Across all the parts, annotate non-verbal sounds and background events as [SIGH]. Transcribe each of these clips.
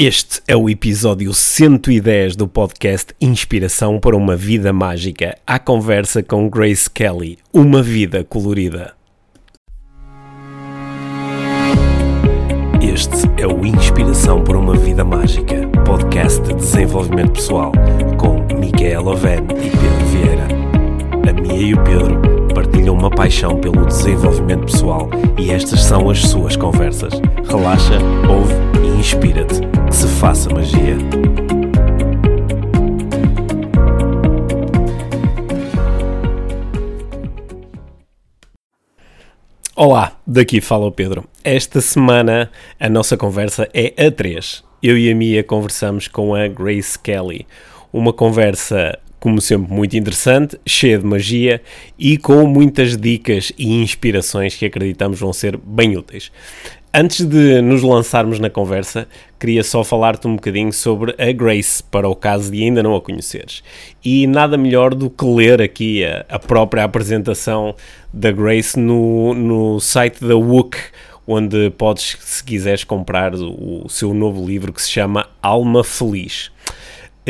Este é o episódio 110 do podcast Inspiração para uma Vida Mágica, à conversa com Grace Kelly, uma vida colorida. Este é o Inspiração para uma Vida Mágica, podcast de desenvolvimento pessoal, com Micaela Oven e Pedro Vieira. A Mia e o Pedro partilham uma paixão pelo desenvolvimento pessoal e estas são as suas conversas. Relaxa, ouve e inspira-te. Que se faça magia. Olá, daqui fala o Pedro. Esta semana a nossa conversa é a três. Eu e a Mia conversamos com a Grace Kelly. Uma conversa como sempre, muito interessante, cheia de magia e com muitas dicas e inspirações que acreditamos vão ser bem úteis. Antes de nos lançarmos na conversa, queria só falar-te um bocadinho sobre a Grace, para o caso de ainda não a conheceres. E nada melhor do que ler aqui a, a própria apresentação da Grace no, no site da WOOC, onde podes, se quiseres, comprar o, o seu novo livro que se chama Alma Feliz.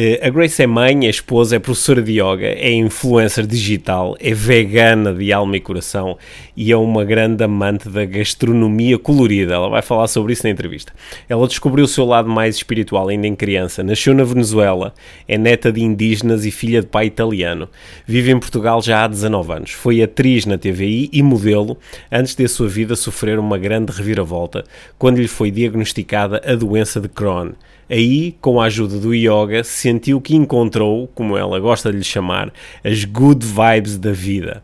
Eh, a Grace é mãe, é esposa, é professora de yoga, é influencer digital, é vegana de alma e coração e é uma grande amante da gastronomia colorida. Ela vai falar sobre isso na entrevista. Ela descobriu o seu lado mais espiritual ainda em criança. Nasceu na Venezuela, é neta de indígenas e filha de pai italiano. Vive em Portugal já há 19 anos. Foi atriz na TVI e modelo antes de a sua vida sofrer uma grande reviravolta quando lhe foi diagnosticada a doença de Crohn. Aí, com a ajuda do yoga, sentiu que encontrou, como ela gosta de lhe chamar, as good vibes da vida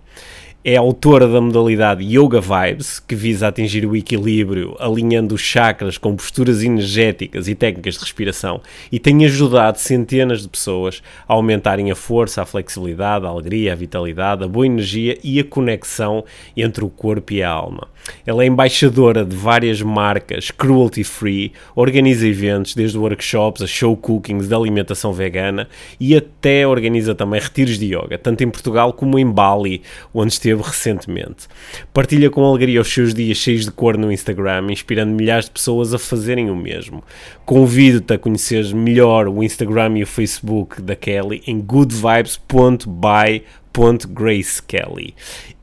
é autora da modalidade Yoga Vibes, que visa atingir o equilíbrio, alinhando os chakras com posturas energéticas e técnicas de respiração, e tem ajudado centenas de pessoas a aumentarem a força, a flexibilidade, a alegria, a vitalidade, a boa energia e a conexão entre o corpo e a alma. Ela é embaixadora de várias marcas cruelty free, organiza eventos, desde workshops a show cookings de alimentação vegana e até organiza também retiros de yoga, tanto em Portugal como em Bali, onde esteve esteve recentemente. Partilha com alegria os seus dias cheios de cor no Instagram, inspirando milhares de pessoas a fazerem o mesmo. Convido-te a conhecer melhor o Instagram e o Facebook da Kelly em goodvibes.by.gracekelly.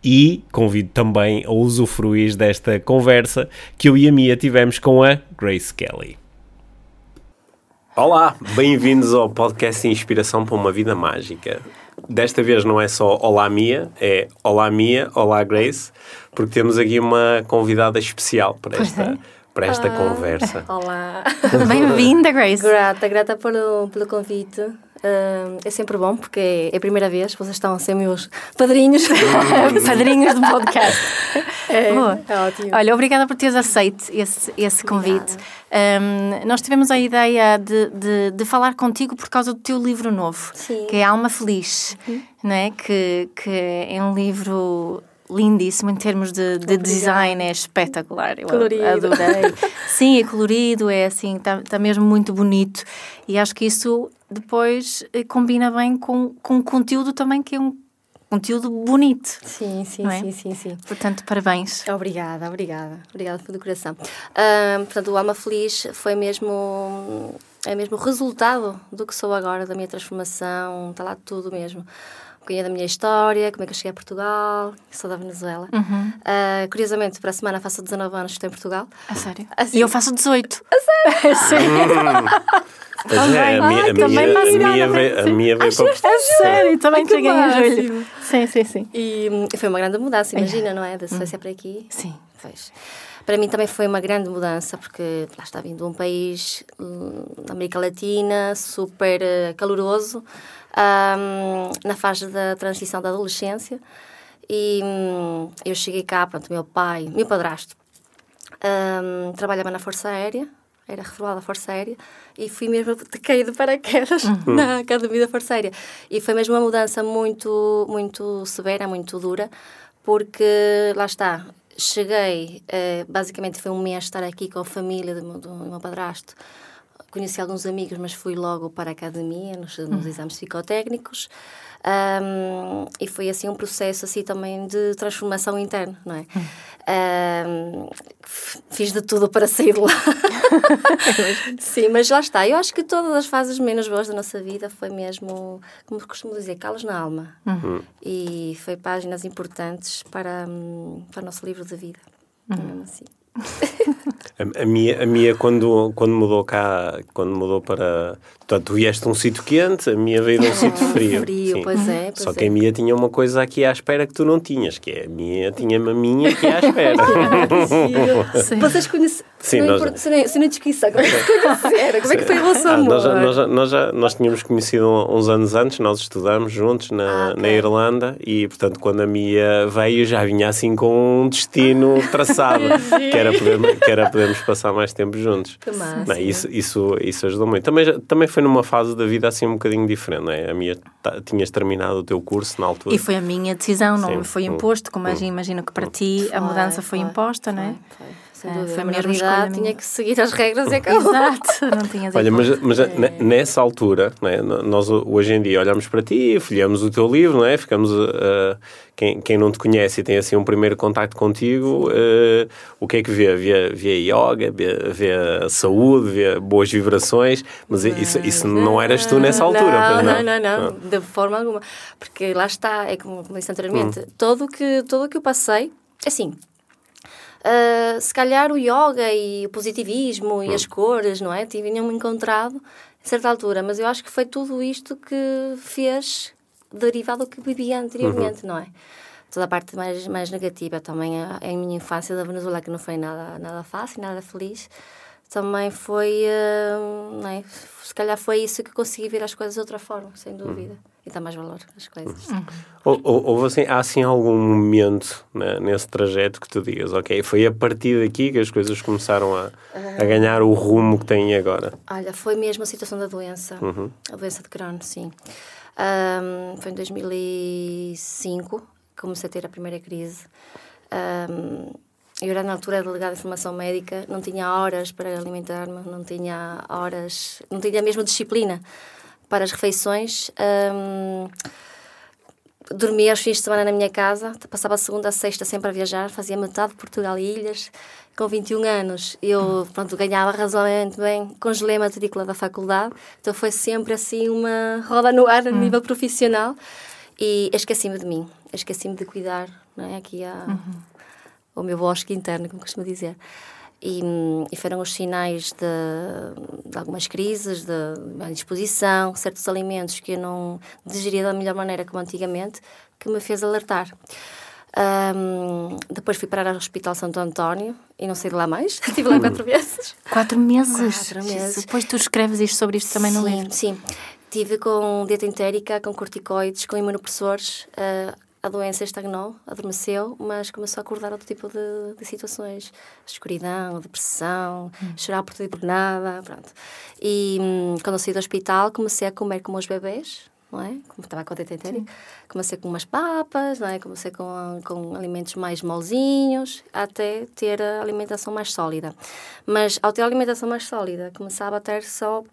E convido também a usufruir desta conversa que eu e a Mia tivemos com a Grace Kelly. Olá, bem-vindos ao podcast Inspiração para uma Vida Mágica desta vez não é só Olá Mia, é Olá Mia, Olá Grace, porque temos aqui uma convidada especial para pois esta, é. para esta ah, conversa. Olá! Bem-vinda, Grace! Grata, grata pelo, pelo convite. Uh, é sempre bom porque é a primeira vez, vocês estão a ser meus padrinhos. [LAUGHS] padrinhos do podcast. [LAUGHS] É, é, ótimo. Olha, obrigada por teres aceito esse, esse convite. Um, nós tivemos a ideia de, de, de, falar contigo por causa do teu livro novo, Sim. que é Alma Feliz, uhum. né? que, que é um livro lindíssimo em termos de, de design, é espetacular. Eu colorido. adorei. [LAUGHS] Sim, é colorido, é assim, está tá mesmo muito bonito. E acho que isso depois eh, combina bem com, com o conteúdo também, que é um conteúdo bonito. Sim, sim, é? sim, sim, sim. Portanto, parabéns. Obrigada, obrigada. Obrigada pelo coração. Uh, portanto, o Alma Feliz foi mesmo, é mesmo o resultado do que sou agora, da minha transformação, está lá tudo mesmo um bocadinho da minha história, como é que eu cheguei a Portugal, sou da Venezuela. Uhum. Uh, curiosamente, para a semana faço 19 anos que estou em Portugal. A sério? Assim. E eu faço 18. A sério? [LAUGHS] Pois é, a minha, a minha, a minha, veio, a minha veio para A sério, também cheguei em julho. Sim, sim, sim. E foi uma grande mudança, imagina, não é? Da Suécia para aqui. Sim. Pois. Para mim também foi uma grande mudança, porque lá está vindo um país da América Latina, super uh, caloroso, um, na fase da transição da adolescência. E um, eu cheguei cá, pronto, meu pai, meu padrasto, um, trabalhava na Força Aérea, era reformado da Força Aérea, e fui mesmo cair de paraquedas uhum. na Academia da Força Aérea. E foi mesmo uma mudança muito, muito severa, muito dura, porque lá está, cheguei, uh, basicamente foi um mês estar aqui com a família do, do, do meu padrasto, conheci alguns amigos, mas fui logo para a academia, nos, nos uhum. exames psicotécnicos. Um, e foi assim um processo assim também de transformação interna, não é? Um, fiz de tudo para sair de lá. [LAUGHS] [LAUGHS] Sim, mas lá está. Eu acho que todas as fases menos boas da nossa vida foi mesmo, como costumo dizer, calos na alma. Uhum. E foi páginas importantes para, hum, para o nosso livro de vida. Uhum. Mesmo assim. [LAUGHS] a, a, minha, a minha quando, quando mudou cá, quando mudou para. Portanto, tu vieste um sítio quente, a minha veio de um [LAUGHS] sítio frio. frio Sim. pois é. Pois Só que a minha tinha uma coisa aqui à espera que tu não tinhas, que é a minha, tinha-me a minha aqui à espera. [LAUGHS] [LAUGHS] Vocês conhecem. Sim, não nós... se, não, se não desquissa, como é que conheceram? Como é que foi o vosso amor? Ah, nós, já, nós, já, nós, já, nós tínhamos conhecido uns anos antes, nós estudamos juntos na, ah, okay. na Irlanda e, portanto, quando a Mia veio já vinha assim com um destino traçado, que, era poder, que era podermos passar mais tempo juntos. Que massa. Não, isso, isso, isso ajudou muito. Também, também foi numa fase da vida assim um bocadinho diferente, não é? A Mia tinhas terminado o teu curso na altura. E foi a minha decisão, não Sim. foi imposto, como hum. imagino que para hum. ti a mudança foi, foi imposta, não é? Foi, foi sem é, dúvida. Foi a mesma escolha. Tinha que seguir as regras e acabou. Exato, [LAUGHS] não tinhas Olha, mas, mas é. nessa altura, né, nós hoje em dia olhamos para ti, folhamos o teu livro, não é? Ficamos. Uh, quem, quem não te conhece e tem assim um primeiro contacto contigo, uh, o que é que vê? Vê, vê yoga, vê, vê saúde, vê boas vibrações, mas isso, isso não eras tu nessa altura. Não, não, não, não, não, de forma alguma. Porque lá está, é como, disse anteriormente, hum. todo que, tudo o que eu passei, assim, Uh, se calhar o yoga e o positivismo hum. e as cores, não é? Tinham-me encontrado a certa altura, mas eu acho que foi tudo isto que fez derivado do que vivia anteriormente, uhum. não é? Toda a parte mais, mais negativa também, a, a minha infância da Venezuela, que não foi nada, nada fácil, nada feliz, também foi, uh, não é? Se calhar foi isso que consegui ver as coisas de outra forma, sem dúvida. Uhum e dá mais valor às coisas. Uhum. Ou, ou, assim, há assim algum momento né, nesse trajeto que tu digas, ok, foi a partir daqui que as coisas começaram a, a ganhar o rumo que têm agora? Olha, foi mesmo a situação da doença, uhum. a doença de Crohn, sim. Um, foi em 2005 que comecei a ter a primeira crise. Um, eu era na altura delegada de informação médica, não tinha horas para alimentar-me, não tinha horas, não tinha a mesma disciplina para as refeições. Um, dormia aos fins de semana na minha casa, passava a segunda a sexta sempre a viajar, fazia metade de Portugal e ilhas. Com 21 anos, eu pronto, ganhava razoavelmente bem, congelei a matrícula da faculdade, então foi sempre assim uma roda no ar a hum. nível profissional e esqueci-me de mim, esqueci-me de cuidar, não é? Aqui há uhum. o meu bosque interno, como costumo dizer. E, e, foram os sinais de, de algumas crises, de, de disposição, certos alimentos que eu não digeria da melhor maneira como antigamente, que me fez alertar. Um, depois fui parar ao Hospital Santo António e não saí de lá mais. [LAUGHS] Estive lá quatro vezes. Quatro meses? Quatro meses. Depois tu escreves isto sobre isto também no livro. Sim, tive com dieta entérica, com corticoides, com imunopressores. Uh, a doença estagnou, adormeceu, mas começou a acordar outro tipo de, de situações. Escuridão, depressão, hum. chorar por tudo e por nada, pronto. E hum, quando eu saí do hospital, comecei a comer como os bebês, não é? Como estava com a tetetérica. Comecei com umas papas, não é? Comecei com, com alimentos mais molzinhos, até ter a alimentação mais sólida. Mas ao ter a alimentação mais sólida, começava a ter só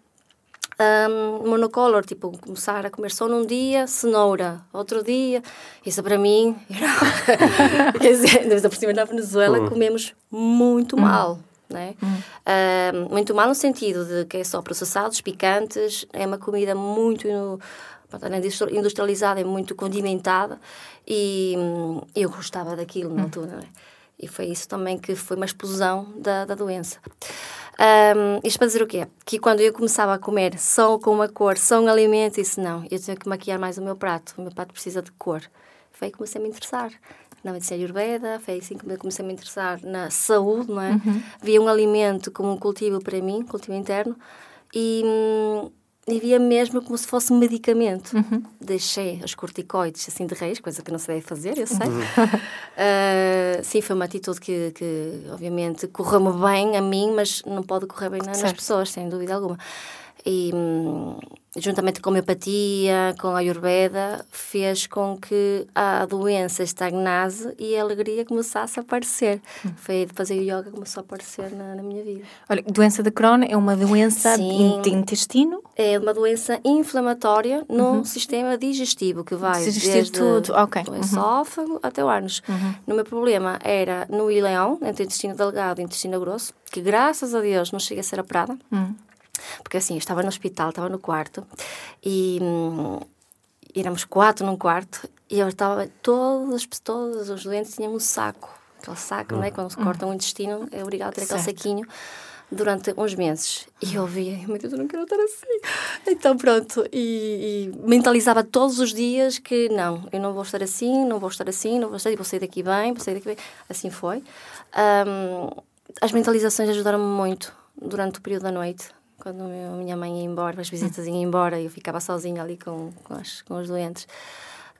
um, monocolor, tipo, começar a comer só num dia, cenoura, outro dia. Isso para mim, [LAUGHS] quer dizer, por cima na Venezuela, uhum. comemos muito uhum. mal. Né? Uhum. muito mal no sentido de que é só processados, picantes, é uma comida muito industrializada, é muito condimentada e hum, eu gostava daquilo na altura. Né? E foi isso também que foi uma explosão da, da doença. Um, isto para dizer o quê? Que quando eu começava a comer só com uma cor, só um alimento, disse não, eu tenho que maquiar mais o meu prato, o meu prato precisa de cor. Foi aí que comecei a me interessar na medicina ayurveda, foi assim que comecei a me interessar na saúde, não é? Uhum. Via um alimento como um cultivo para mim, cultivo interno, e, via mesmo como se fosse um medicamento. Uhum. Deixei os corticoides assim de reis, coisa que não se deve fazer, eu sei. Uhum. Uh, [LAUGHS] sim, foi uma atitude que, que obviamente, correu-me bem a mim, mas não pode correr bem nas pessoas, sem dúvida alguma. E hum, juntamente com a homeopatia, com a ayurveda, fez com que a doença estagnasse e a alegria começasse a aparecer. Hum. Foi depois o yoga começou a aparecer na, na, minha vida. Olha, doença de Crohn é uma doença Sim, de intestino? é uma doença inflamatória no uhum. sistema digestivo, que vai Digestir desde tudo. Okay. o uhum. esófago uhum. até o ânus. Uhum. O meu problema era no ileão, entre o intestino delgado e o intestino grosso, que graças a Deus não cheguei a ser operada. Uhum. Porque assim, eu estava no hospital, estava no quarto, e hum, éramos quatro num quarto, e eu estava, todos, todos os doentes tinham um saco. Aquele saco, uhum. não é? Quando se cortam o intestino, é obrigado a ter aquele saquinho durante uns meses. E eu via, meu Deus, eu não quero estar assim. Então, pronto, e, e, mentalizava todos os dias que não, eu não vou estar assim, não vou estar assim, não vou estar, vou sair daqui bem, vou sair daqui bem. Assim foi. Um, as mentalizações ajudaram-me muito durante o período da noite. Quando a minha mãe ia embora, as visitas iam embora, eu ficava sozinha ali com, com, as, com os doentes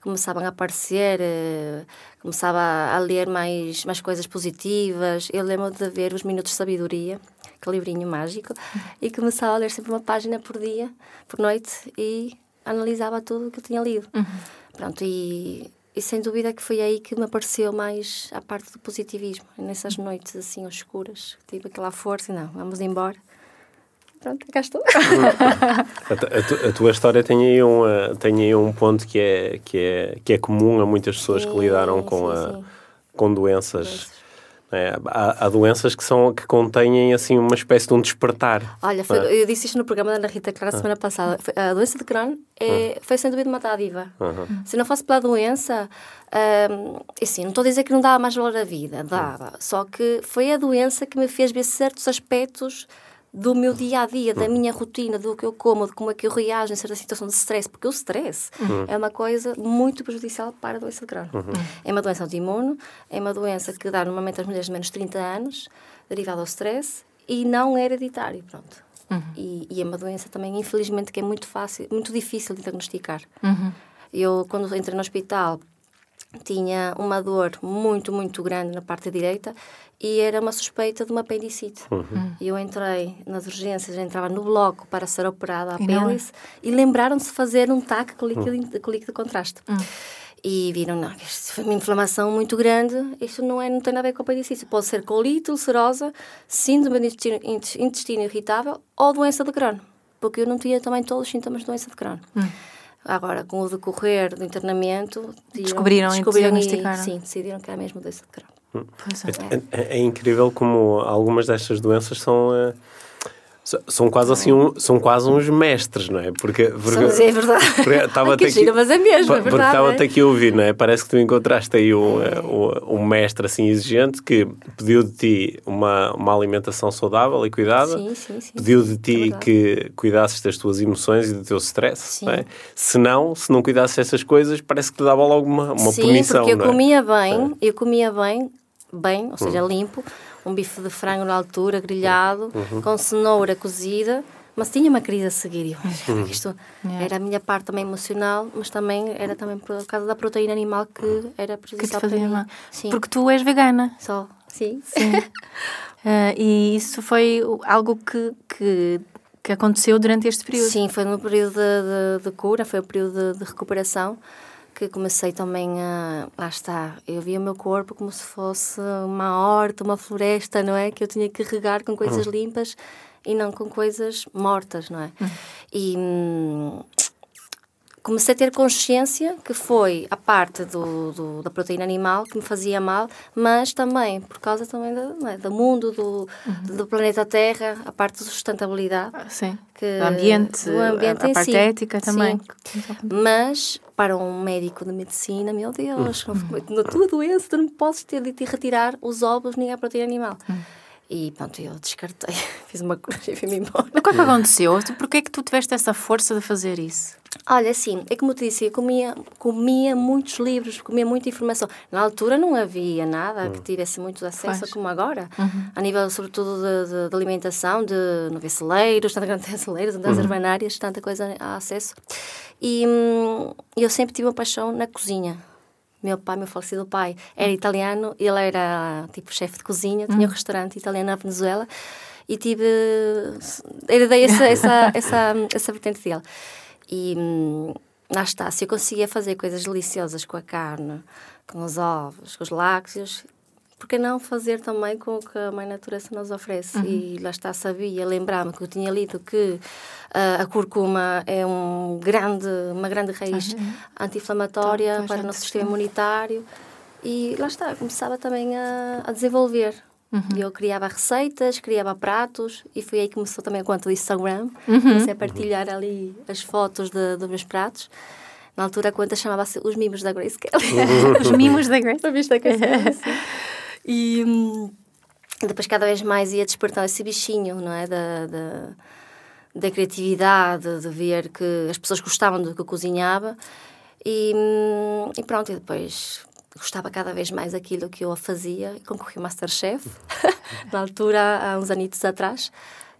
começavam a aparecer, uh, começava a ler mais, mais coisas positivas. Eu lembro de ver os Minutos de Sabedoria, aquele livrinho mágico, e começava a ler sempre uma página por dia, por noite, e analisava tudo o que eu tinha lido. Uhum. Pronto, e, e sem dúvida que foi aí que me apareceu mais a parte do positivismo, nessas noites assim escuras, tive aquela força e não, vamos embora. Pronto, cá estou. a, a, tua história tem aí, um, tem aí um ponto que é, que é, que é comum a muitas pessoas sim, que lidaram com, sim, a, sim. com doenças é, há, há, doenças que, são, que contêm assim uma espécie de um despertar. Olha, foi, é? eu disse isto no programa da Ana Rita Clara a semana ah. passada. A doença de Crohn é, ah. foi sem dúvida uma dádiva. Uhum. Se não fosse pela doença, um, assim, não estou a dizer que não dava mais valor à vida, dava. Uhum. Só que foi a doença que me fez ver certos aspectos do meu dia a dia, da minha rotina, do que eu como, de como é que eu reajo em certa situação de stress, porque o stress uhum. é uma coisa muito prejudicial para a doença de Crohn. Uhum. É uma doença autoimune, é uma doença que dá normalmente às mulheres de menos de 30 anos, derivada ao stress, e não é hereditário, pronto. Uhum. E, e, é uma doença também, infelizmente, que é muito fácil, muito difícil de diagnosticar. Uhum. Eu, quando entrei no hospital, tinha uma dor muito, muito grande na parte direita e era uma suspeita de uma apendicite. Uhum. E eu entrei nas urgências, entrava no bloco para ser operada a apêndice e, e lembraram-se de fazer um TAC com líquido, uhum. com líquido de contraste. Uhum. E viram, não, isto foi uma inflamação muito grande, isto não, é, não tem nada a ver com apendicite. Pode ser colite ulcerosa, síndrome de intestino, intestino irritável ou doença de Crohn. Porque eu não tinha também todos os sintomas de doença de Crohn. Hum. Agora, com o decorrer do internamento, descobriram, descobriram e, e sim, decidiram que era mesmo doença de Crohn. Hum. É. É, é. é. incrível como algumas destas doenças são. São quase assim um, são quase uns mestres, não é? Porque, porque é verdade. Estava até aqui, mas é mesmo, é Porque estava até aqui a ouvir, não é? Parece que tu encontraste aí um, é. um, um, mestre assim exigente que pediu de ti uma, uma alimentação saudável e cuidada. Sim, sim, sim. Pediu de ti é que cuidasses das tuas emoções e do teu stress, não é? Se não, se não cuidasses dessas coisas, parece que te dava logo uma, uma sim, punição, porque eu é? comia bem, eu comia bem, bem, ou seja, hum. limpo, um bife de frango na altura, grelhado, uhum. com cenoura cozida, mas tinha uma crise a seguir. Eu, uhum. isto yeah. era a minha parte também emocional, mas também era também por causa da proteína animal que era prejudicial para mim. Porque tu és vegana. Só, sim. sim. uh, [LAUGHS] e isso foi algo que, que que aconteceu durante este período. Sim, foi no período de, de, de cura, foi o período de, de recuperação que comecei também a. Lá está, eu via o meu corpo como se fosse uma horta, uma floresta, não é? Que eu tinha que regar com coisas uhum. limpas e não com coisas mortas, não é? Uhum. E. Hum, comecei a ter consciência que foi a parte do, do, da proteína animal que me fazia mal, mas também por causa também do, é, do mundo, do, uhum. do planeta Terra, a parte da sustentabilidade. Ah, sim, que, do ambiente, do ambiente a, a parte si. ética também. Sim. Mas para um médico de medicina, meu Deus, uhum. na tua doença tu não podes ter de te retirar os ovos nem a proteína animal. Uhum. E pronto, eu descartei, [LAUGHS] fiz uma coisa e fui-me embora. O que é que aconteceu? Porquê é que tu tiveste essa força de fazer isso? Olha, sim, é como eu te disse, eu comia, comia muitos livros, comia muita informação. Na altura não havia nada que tivesse muito acesso Faz. como agora, uhum. a nível sobretudo de, de, de alimentação, de não ver celeiros, tanta grande celeiros, das uhum. urbanárias, tanta coisa a acesso. E hum, eu sempre tive uma paixão na cozinha meu pai, meu falecido pai, era italiano, ele era tipo chefe de cozinha, tinha um restaurante italiano na Venezuela e tive. herdei essa, essa, [LAUGHS] essa, essa vertente dele. E hum, lá está, se eu conseguia fazer coisas deliciosas com a carne, com os ovos, com os lácteos, porque não fazer também com o que a Mãe Natureza nos oferece? Uhum. E lá está, sabia, lembrar-me que eu tinha lido que uh, a curcuma é um grande, uma grande raiz uhum. anti-inflamatória então, para o nosso sistema imunitário. E lá está, começava também a, a desenvolver. Uhum. Eu criava receitas, criava pratos e foi aí que começou também a conta do Instagram. Uhum. Comecei a partilhar ali as fotos de, dos meus pratos. Na altura a conta chamava-se Os Mimos da Grace Kelly. [LAUGHS] Os Mimos da Grace? [LAUGHS] Os Mimos da Grace Kelly, [LAUGHS] E hum, depois cada vez mais ia despertando esse bichinho, não é? Da, da, da criatividade, de ver que as pessoas gostavam do que eu cozinhava. E, hum, e pronto, e depois gostava cada vez mais daquilo que eu fazia e concorri ao Masterchef, [LAUGHS] na altura, há uns anitos atrás,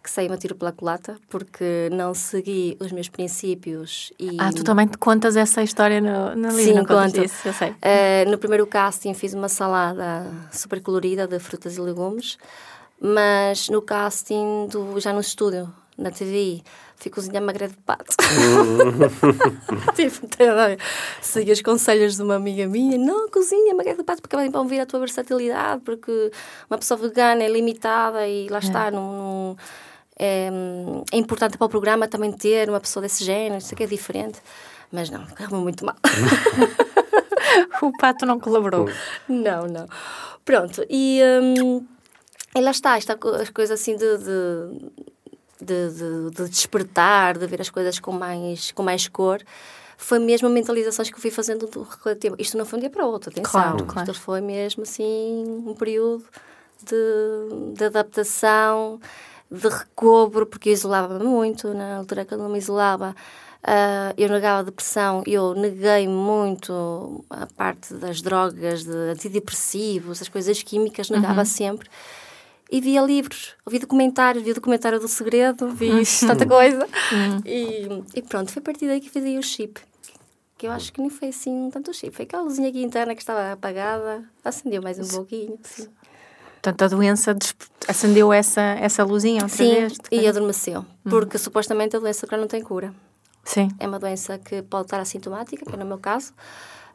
que saí-me a tiro pela culata porque não segui os meus princípios e... Ah, tu também te contas essa história no, no livro, Sim, não conto. Isso, eu sei. Uh, no primeiro casting fiz uma salada super colorida de frutas e legumes, mas no casting, do, já no estúdio, na TV, fui cozinhar magredo de pato. [LAUGHS] tipo, segui os conselhos de uma amiga minha, não, cozinha magredo de pato porque vai vir a tua versatilidade, porque uma pessoa vegana é limitada e lá é. está, não, não é, é, importante para o programa também ter uma pessoa desse género, isso aqui é diferente. Mas não, acabou muito mal. [LAUGHS] o pato não colaborou. Não, não. Pronto, e, um, e lá está, está as coisas assim de, de de, de, de, despertar, de ver as coisas com mais, com mais cor, foi mesmo a mentalizações que eu fui fazendo do relativo. Isto não foi um dia para o outro, atenção. Claro, claro. Isto foi mesmo assim um período de, de adaptação, de recobro, porque eu isolava muito, na altura que eu não me isolava. Uh, eu negava a depressão, eu neguei muito a parte das drogas, de antidepressivos, as coisas químicas, negava uhum. sempre e via livros, ouvi documentários, vi o documentário do segredo, vi uhum. [LAUGHS] tanta coisa. Uhum. E, e, pronto, foi a partir daí que aí o chip. Que eu acho que nem foi assim tanto o chip. Foi aquela luzinha aqui interna que estava apagada, acendeu mais um pouquinho. Assim. Portanto, a doença acendeu essa, essa luzinha outra Sim, vez? e adormeceu. Uhum. Porque supostamente a doença não tem cura. Sim. É uma doença que pode estar assintomática, que é no meu caso.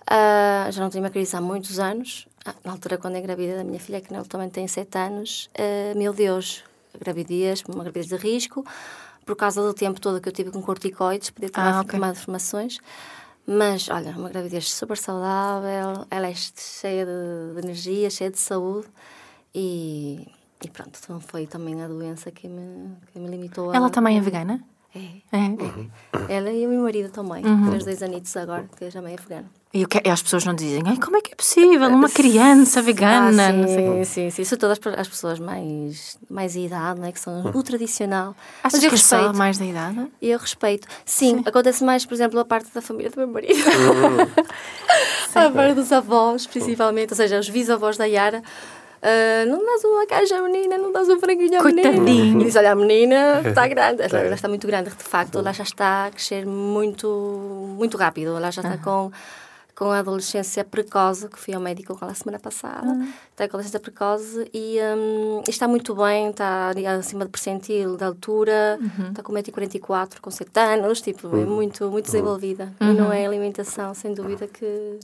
Uh, já não tenho uma crise há muitos anos. Ah, na altura, quando engravidei da minha filha, que também tem 7 anos, uh, meu Deus, gravidez, uma gravidez de risco, por causa do tempo todo que eu tive com corticoides, podia ter ah, okay. tomado formações. Mas, olha, uma gravidez super saudável, ela é cheia de, de energia, cheia de saúde e, e pronto, então foi também a doença que me, que me limitou Ela a... também é vegana? É. é. Uhum. Ela e o meu marido também, uhum. meus dois anitos agora, que também é afegano. E que, as pessoas não dizem, Ai, como é que é possível? Uma criança vegana? Ah, sim, sim, sim. Isso todas as pessoas mais, mais idade, né, que são o tradicional. Achas que respeito. mais da idade? Eu respeito. Sim, sim, acontece mais, por exemplo, a parte da família do meu marido. Uhum. [LAUGHS] a parte dos avós, principalmente, ou seja, os bisavós da Yara Uh, não dás uma caixa à menina, não dás um franguinho à Coitadinho. menina. Diz, olha, a menina [LAUGHS] está grande, ela, ela, está muito grande, de facto, ela já está a crescer muito, muito rápido, ela já está com com a adolescência precoce, que fui ao médico com ela semana passada, uhum. tem adolescência precoce e, um, está muito bem, está acima de percentil da altura, uhum. está com 1,44m, com 7 anos, tipo, é uhum. é muito, muito desenvolvida. Uhum. E não é alimentação, sem dúvida que...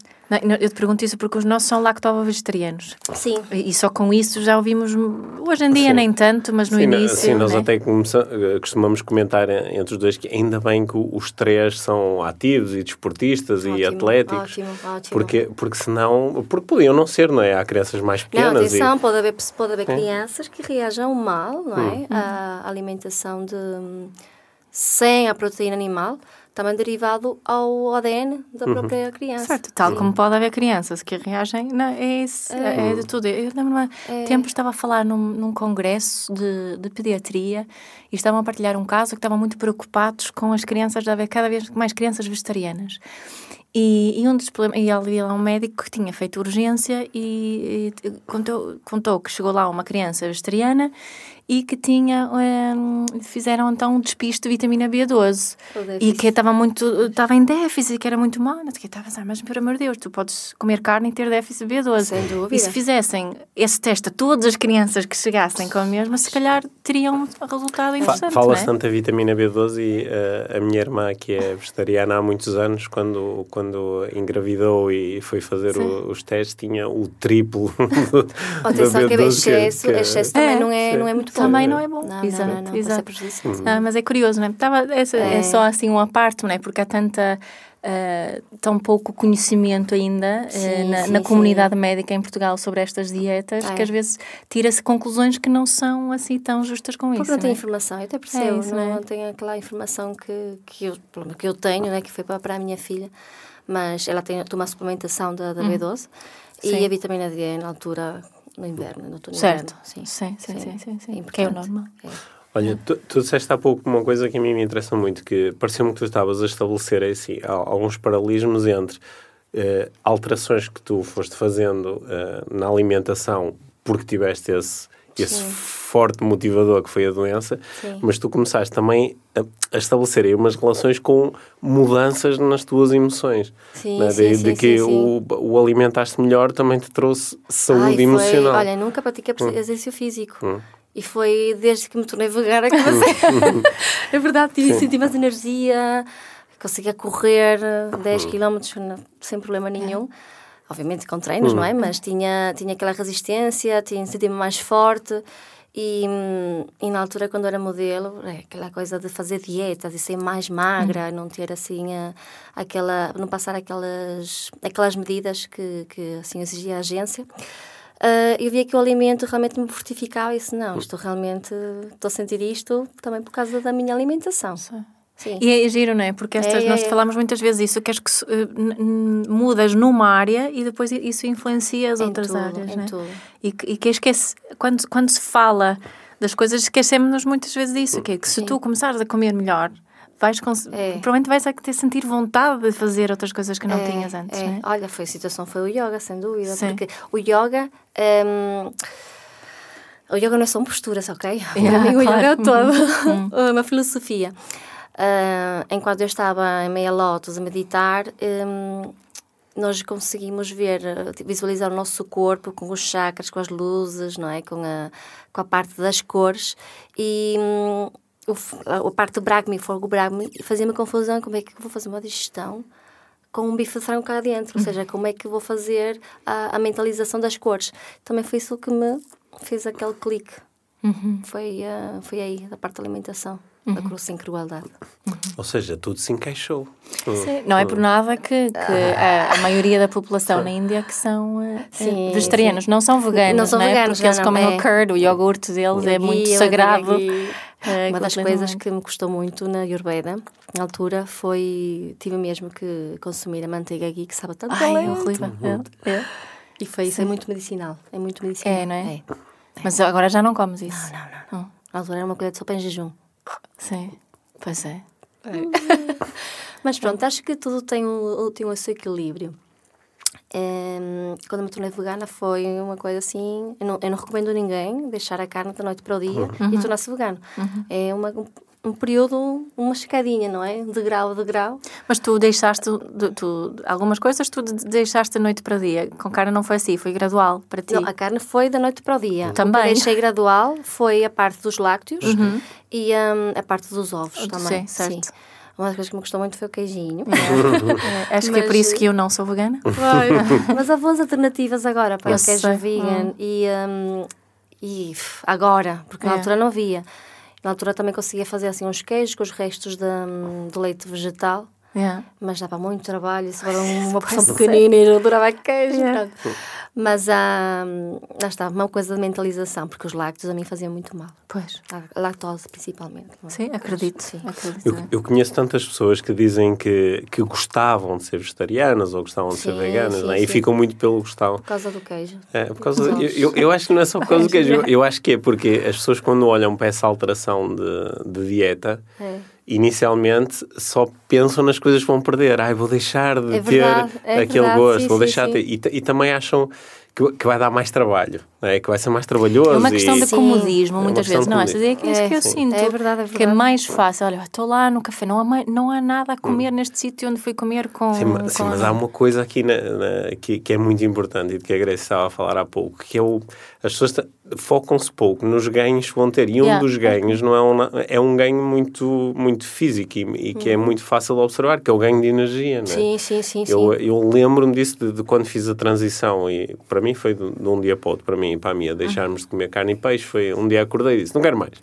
Não, eu te pergunto isso porque os nossos são lacto-vegetarianos. Sim. E só com isso já ouvimos, hoje em dia sim. nem tanto, mas no sim, início... Sim, nós né? até eh, costumamos comentar entre os dois que ainda bem que os três são ativos e desportistas ótimo, e atléticos. Ótimo, ótimo. Porque, porque senão, porque podiam não ser, não é? Há crianças mais pequenas. Não, atenção, e... pode haver, pode haver é. crianças que reajam mal, não é? Hum. A alimentação de sem a proteína animal também derivado ao ADN da uhum. própria criança. Certo, tal Sim. como pode haver crianças que reagem, não, é, isso, é. é de tudo. Eu lembro-me, é. tempo estava a falar num, num congresso de, de pediatria e estavam a partilhar um caso que estavam muito preocupados com as crianças, de haver cada vez mais crianças vegetarianas. E, e, um dos problemas, e havia lá um médico que tinha feito urgência e, e contou, contou que chegou lá uma criança vegetariana e que tinha um, fizeram então um despiste de vitamina B12 e que estava muito estava em déficit que era muito mal que estava mas pelo amor de Deus tu podes comer carne e ter déficit de B12 sem dúvida. E se fizessem esse teste a todas as crianças que chegassem com a mesma se calhar teriam um resultado interessante fala-se é? tanto da vitamina B12 e uh, a minha irmã que é vegetariana há muitos anos quando, quando engravidou e foi fazer o, os testes, tinha o triplo [LAUGHS] do, Atenção que excesso, que, excesso também é, não, é, não é muito bom. Também não é bom. Não, exato, não, não, exato. Uhum. Ah, mas é curioso, não é? Tava, é, é. é só assim uma parte, não é? Porque há tanta uh, tão pouco conhecimento ainda uh, sim, na, sim, na, comunidade sim. médica em Portugal sobre estas dietas é. que às vezes tira-se conclusões que não são assim tão justas com Porque isso. Porque não tem é? informação, eu até percebo, é isso, não, não, é? tem aquela informação que, que, eu, que eu tenho, né, que foi para, para a minha filha, mas ela tem, toma a suplementação da, da B12 hum. e a vitamina D na altura no inverno, no outono certo. inverno. Sim, sim, sim, sim, sim, sim. que é o normal. É. Olha, tu, tu disseste há pouco uma coisa que a mim me interessa muito, que pareceu-me que tu estavas a estabelecer assim, alguns paralelismos entre uh, alterações que tu foste fazendo uh, na alimentação porque tiveste esse, esse forte motivador que foi a doença, Sim. mas tu começaste também a, a, estabelecer aí umas relações com mudanças nas tuas emoções. Sim, né? de, sim, de que sim, o, o alimentaste melhor também te trouxe saúde Ai, foi, emocional. Olha, nunca pratiquei hum. exercício físico. Hum. E foi desde que me tornei vegana que [LAUGHS] comecei. [LAUGHS] é verdade, tive, senti mais energia, conseguia correr 10 km sem problema nenhum. Obviamente com treinos, não é? Hum. Mas tinha, tinha aquela resistência, tinha, sentia-me mais forte. E, e, na altura, quando era modelo, é, aquela coisa de fazer dieta, de ser mais magra, hum. não ter assim a, aquela, não passar aquelas, aquelas medidas que, que assim exigia a agência uh, eu via que o alimento realmente me fortificava e disse, não, estou realmente, estou a sentir isto também por causa da minha alimentação. Sim. Sim. E é giro, não é? Porque estas, é, nós é, falamos muitas vezes isso, queres que uh, mudas numa área e depois isso influencia as outras tudo, áreas, não é? Tudo. E, e que esquece, quando, quando se fala das coisas, esquecemos-nos muitas vezes disso, que é que se Sim. tu começares a comer melhor, vais é. provavelmente vais a ter sentir vontade de fazer outras coisas que não é, tinhas antes. É. Né? Olha, foi a situação foi o yoga, sem dúvida, Sim. porque o yoga. Um, o yoga não é só posturas, ok? Yeah, Para [LAUGHS] mim, o yoga é todo. [LAUGHS] É uma filosofia. Uh, enquanto eu estava em meia lotus a meditar, um, nós conseguimos ver, visualizar o nosso corpo com os chakras, com as luzes, não é? Com a, com a parte das cores e, hum, o, a parte do Bragme, fogo Bragme, fazia-me confusão como é que vou fazer uma digestão com um bife de frango cá dentro, ou seja, como é que vou fazer a, a mentalização das cores. Também foi isso que me fez aquele clique. Uhum. Foi, uh, foi aí, da parte da alimentação, uhum. da cruz sem crueldade. Uhum. Ou seja, tudo se encaixou. Sim, não é por nada que, que a, a, maioria da população na Índia que são uh, sim, vegetarianos, sim. não são veganos, não são né? veganos, porque não, eles comem é. o curd, o iogurte deles é muito sagrado. É, Uma das coisas que me custou muito na Ayurveda, na altura, foi. tive mesmo que consumir a manteiga ghee, que sabe tanto Ai, horrível. Uhum. É. é. E foi isso, é muito medicinal. É muito medicinal. É, não é? é? Mas agora já não comes isso. Não, não, não. não. Na altura era uma colher de sopa em jejum. Sim, pois é. é. [LAUGHS] Mas pronto, acho que tudo tem o, tem o seu equilíbrio. Um, quando me tornei vegana foi uma coisa assim. Eu não, eu não recomendo a ninguém deixar a carne da noite para o dia uhum. e tornar-se vegano. Uhum. É uma, um período, uma escadinha, não é? De grau a grau. Mas tu deixaste, tu, tu, algumas coisas tu deixaste da noite para o dia. Com carne não foi assim, foi gradual para ti. Não, a carne foi da noite para o dia. Também. O que deixei gradual foi a parte dos lácteos uhum. e um, a parte dos ovos também. Sim, certo. Sim. Uma das coisas que me gostou muito foi o queijinho. É. [LAUGHS] Acho mas, que é por isso que eu não sou vegana. [LAUGHS] mas há boas alternativas agora para eu o queijo sei. vegan hum. e, um, e agora, porque na é. altura não havia. Na altura também conseguia fazer assim uns queijos com os restos de, de leite vegetal. Yeah. Mas dava muito trabalho, isso era uma [LAUGHS] porção pequenina e eu adorava queijo. Yeah. Mas há, lá está, uma coisa de mentalização, porque os lácteos a mim faziam muito mal. Pois. A lactose, principalmente. É? Sim, acredito. Sim. acredito eu, eu, conheço tantas pessoas que dizem que, que gostavam de ser vegetarianas ou gostavam de sim, ser veganas, sim, é? e ficam muito pelo gostão. Por causa do queijo. É, por causa eu, eu, eu, acho que não é só por causa do queijo, eu, eu acho que é porque as pessoas, quando olham para essa alteração de, de dieta. É inicialmente só pensam nas coisas que vão perder. Ai, vou deixar de é ter verdade, é aquele verdade, gosto, sim, vou deixar sim, de ter. E, e, também acham que, que, vai dar mais trabalho. É? que vai ser mais trabalhoso. É uma questão e... de comodismo, Sim. muitas é vezes. Não, é, é isso é, que eu Sim. sinto. É verdade, é verdade. Que é mais fácil. Olha, estou lá no café, não há, não há nada a comer hum. neste sítio onde fui comer com. Sim, com sim mas há uma coisa aqui na, na, que, que é muito importante e de que a Grace estava a falar há pouco, que é o. As pessoas focam-se pouco nos ganhos que vão ter. E um yeah. dos ganhos não é um, é um ganho muito, muito físico e, e que é uhum. muito fácil de observar, que é o ganho de energia. Não é? Sim, sim, sim. Eu, sim. eu lembro-me disso de, de, quando fiz a transição e para mim foi de, de, um dia para outro, para mim e para a deixarmos de comer carne e peixe. Foi um dia acordei e disse: não quero mais.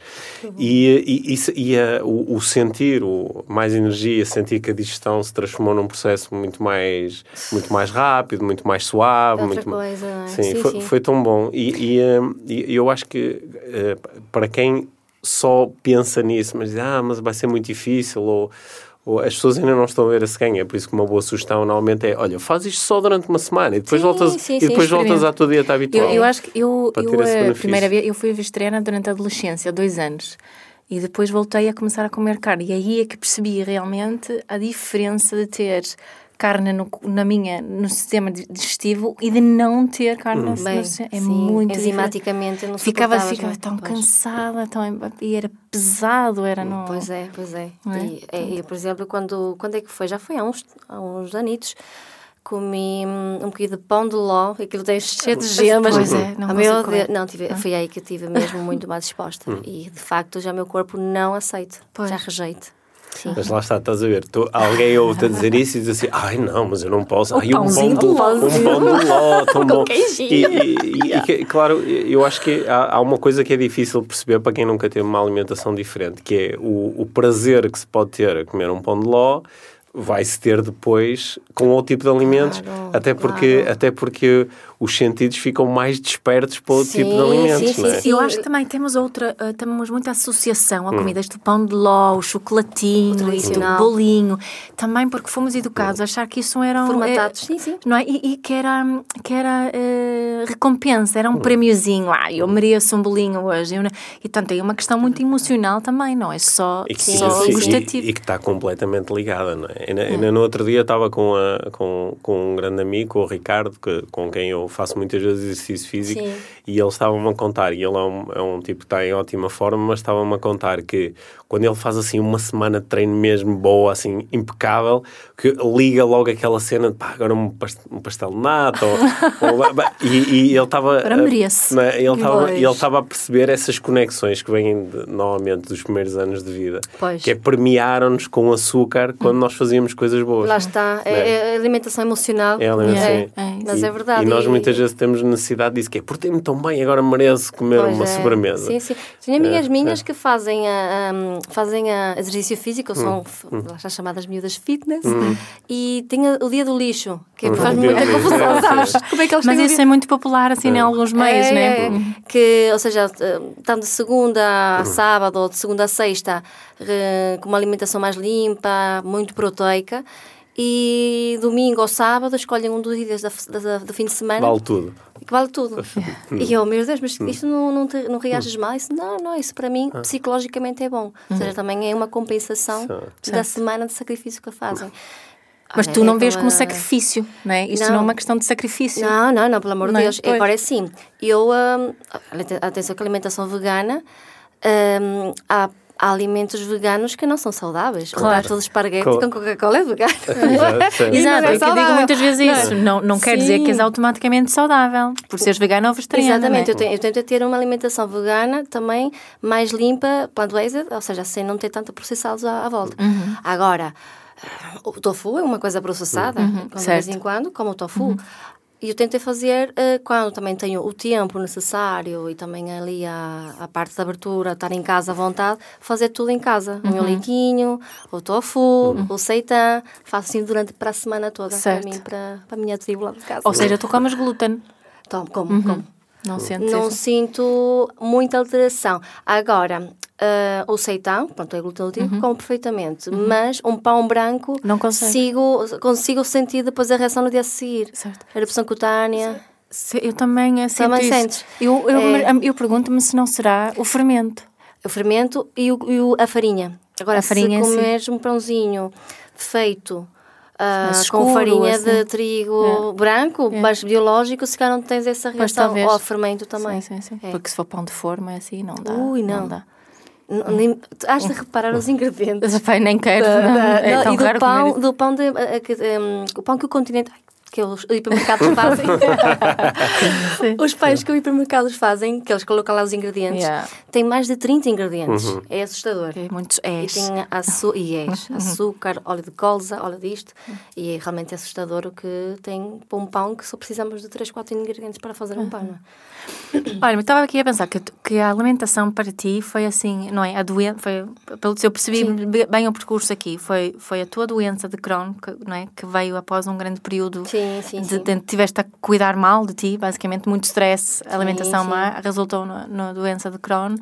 Uhum. E, e, e a, o, o, sentir, o, mais energia, sentir que a digestão se transformou num processo muito mais, muito mais rápido, muito mais suave. Outra muito coisa, é? Sim, sim, foi, sim. foi tão bom. E, e, e eu acho que uh, para quem só pensa nisso, mas diz, ah, mas vai ser muito difícil, ou as pessoas ainda não estão a ver esse ganho. É por isso que uma boa sugestão normalmente é: olha, faz isto só durante uma semana e depois sim, voltas, sim, e depois voltas à tua dieta habitual. Eu, eu acho que eu, eu a primeira vez eu fui vegetariana durante a adolescência, dois anos. E depois voltei a começar a comer carne. E aí é que percebi realmente a diferença de ter carne no, na minha, no sistema digestivo e de não ter carne hum. no, Bem, no, é sim, muito enzimaticamente não ficava ficava tão pois. cansada tão e era pesado era no pois é pois é, é? E, é, e, por exemplo quando quando é que foi já foi há uns há uns anitos comi um bocadinho de pão de ló, aquilo tem cheio de gemas. Pois é, não, meu Deus, não tive, foi aí que eu tive mesmo muito mais exposta. Hum. E de facto já o meu corpo não aceita, já rejeita. Sim. Mas lá está, estás a ver, tu, alguém ouve-te a dizer isso e diz assim, ai não, mas eu não posso. ai, um pão de ló, um pão de ló, [LAUGHS] tão bom. E, e, e, claro, eu acho que há, há, uma coisa que é difícil perceber para quem nunca teve uma alimentação diferente, que é o, o prazer que se pode ter a comer um pão de ló vai-se ter depois com outro tipo de alimentos, claro, até, porque, claro. até porque os sentidos ficam mais despertos para outro sim, tipo de alimentos. Sim, não é? sim, Eu acho que também temos outra, uh, temos muita associação a hum. comidas do pão de ló, o chocolatinho, o bolinho, também porque fomos educados a achar que isso eram formatados, é, sim, sim. Não é? E, e, que era, que era uh, recompensa, era um hum. prémiozinho, ah, eu mereço um bolinho hoje. Eu, e tanto é uma questão muito emocional também, não é só, e que, só sim, gustativo. E, e, que está completamente ligada, não é? Ainda, ainda no outro dia estava com, a, com, com um grande amigo, com o Ricardo, que, com quem eu faço muitas vezes exercício físico, Sim. e ele estava-me a contar, e ele é um, é um tipo que está em ótima forma, mas estava-me a contar que quando ele faz assim uma semana de treino mesmo boa, assim, impecável, que liga logo aquela cena de pá, agora um pastel, um pastel de nata, ou, [LAUGHS] ou, e, e, ele estava estava ele estava a perceber essas conexões que vêm de, normalmente dos primeiros anos de vida, pois. que é premiaram-nos com açúcar quando nós fazíamos coisas boas. Lá está, é, é, é alimentação emocional. É alimentação. É, é, mas é verdade. E nós muitas vezes temos necessidade disso, que é portei-me tão bem, agora mereço comer pois uma é. sobremesa. Sim, sim. Tenho amigas é, minhas que fazem a, a fazem a exercício físico, hum. são hum. as chamadas miúdas fitness, hum. e tem o dia do lixo, que hum. faz muita confusão, sabes? Como é que eles Mas isso é muito popular, assim, em alguns meios, é, né? É, que, ou seja, tanto de segunda a sábado ou de segunda a sexta, com uma alimentação mais limpa, muito proteica, e domingo ou sábado escolhem um dos dias do fim de semana. Vale tudo. Que vale tudo. [LAUGHS] e eu, meu Deus, mas isto não, não, te, não reages mal? Isso, não, não, isso para mim ah. psicologicamente é bom. Ou seja, também é uma compensação da semana de sacrifício que fazem. Mas tu não é vês como sacrifício, não é? Isto não. não é uma questão de sacrifício. Não, não, não, pelo amor de é? Deus. Agora é sim. Eu, um, atenção que a alimentação vegana, um, há há alimentos veganos que não são saudáveis. Claro. O prato de esparguete Com... com Coca-Cola é vegano. [LAUGHS] Exato, [LAUGHS] Exato é, é que eu digo muitas vezes isso. Não, não quer dizer que és automaticamente saudável, por seres vegano ou vegetariano. Exatamente, é? eu, tenho, eu tento ter uma alimentação vegana também mais limpa, plant-based, ou seja, sem não ter tanto processados à, à volta. Uhum. Agora, o tofu é uma coisa processada, uhum, de vez em quando, como o tofu. Uhum. E eu tentei fazer uh, quando também tenho o tempo necessário e também ali a, a parte da abertura, estar em casa à vontade, fazer tudo em casa. Uhum. O meu leitinho, o tofu, uhum. o seitã, faço assim durante para a semana toda certo. para mim, para, para a minha tribo lá de casa. Ou seja, tu comes glúten? Tomo, como, uhum. como. Não, não sinto muita alteração. Agora, Uh, o seitão, pronto, é glúten uhum. como perfeitamente, uhum. mas um pão branco não consigo, consigo sentir depois a reação no dia a seguir. Certo. A erupção cutânea. Eu também sinto também isso. sentes. Eu, eu, é... eu pergunto-me se não será o fermento. O fermento e, o, e a farinha. Agora, a farinha, se comeres sim. um pãozinho feito Uh, escuro, com farinha assim. de trigo é. branco, é. mais biológico, se calhar não tens essa reação. Ou ao fermento também. Sim, sim, sim. É. Porque se for pão de forma, é assim, não dá. Ui, não. não dá. Nem, has de [LAUGHS] reparar os ingredientes. Pai, nem quero. Da, não, da, é não, e do pão, do pão, de, uh, um, o pão que o continente [LAUGHS] que os hipermercados fazem. os pães que os hipermercados fazem, que eles colocam lá os ingredientes, yeah. tem mais de 30 ingredientes. Uhum. É assustador. É muitos és. E tem açu e és, uhum. açúcar, óleo de colza, óleo disto. E é realmente assustador o que tem para um pão que só precisamos de 3, 4 ingredientes para fazer um pão. Não é? Olha, eu estava aqui a pensar que, que a alimentação para ti foi assim, não é? A doença, foi, pelo que eu percebi Sim. bem o percurso aqui, foi, foi a tua doença de Crohn, que, não é? Que veio após um grande período sim, sim, de, de, tiveste a cuidar mal de ti, basicamente, muito stress, a alimentação má, resultou na doença de Crohn.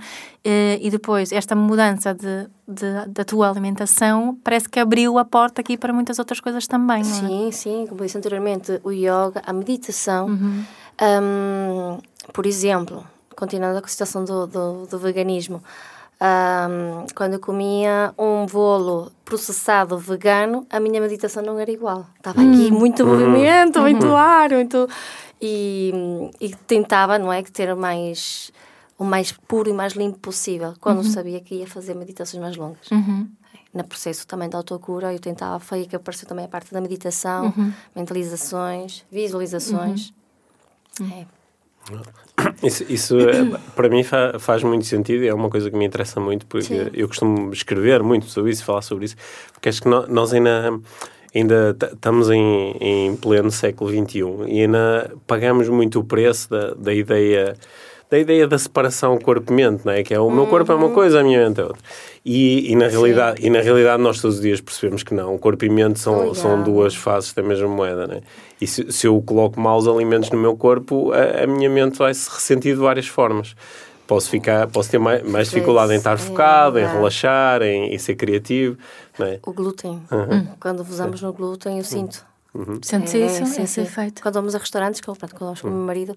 E, e depois, esta mudança de, de, da tua alimentação parece que abriu a porta aqui para muitas outras coisas também, não é? Sim, sim, como disse anteriormente, o yoga, a meditação. Uhum. Um, por exemplo, continuando com a situação do, do, do veganismo, um, quando eu comia um bolo processado vegano, a minha meditação não era igual. Estava hum. aqui muito uhum. movimento, muito uhum. ar, muito. E, e, tentava, não é? Ter mais, o mais puro e mais limpo possível, quando uhum. sabia que ia fazer meditações mais longas. Uhum. No processo também da autocura, eu tentava, foi aí que apareceu também a parte da meditação, uhum. mentalizações, visualizações. Uhum. É. Isso, isso é, para mim faz muito sentido e é uma coisa que me interessa muito porque Sim. eu costumo escrever muito sobre isso, falar sobre isso, porque acho que nós ainda ainda estamos em, em pleno século XXI e ainda pagamos muito o preço da, da ideia da ideia da separação corpo-mente, não é? Que é o meu uhum. corpo é uma coisa, a minha mente é outra. E, e, na realidade, e na realidade nós todos os dias percebemos que não. O corpo e mente são, são duas faces da mesma moeda, não é? E se, se eu coloco maus alimentos no meu corpo, a, a minha mente vai se ressentir de várias formas posso ficar posso ter mais, mais dificuldade em estar é focado, em relaxar, em, em, ser criativo. Não é? O glúten. Uhum. Quando usamos no glúten, eu sinto. Uhum. Sentes é, isso? É, esse efeito? Quando vamos a restaurantes, que eu, quando vamos com o meu marido,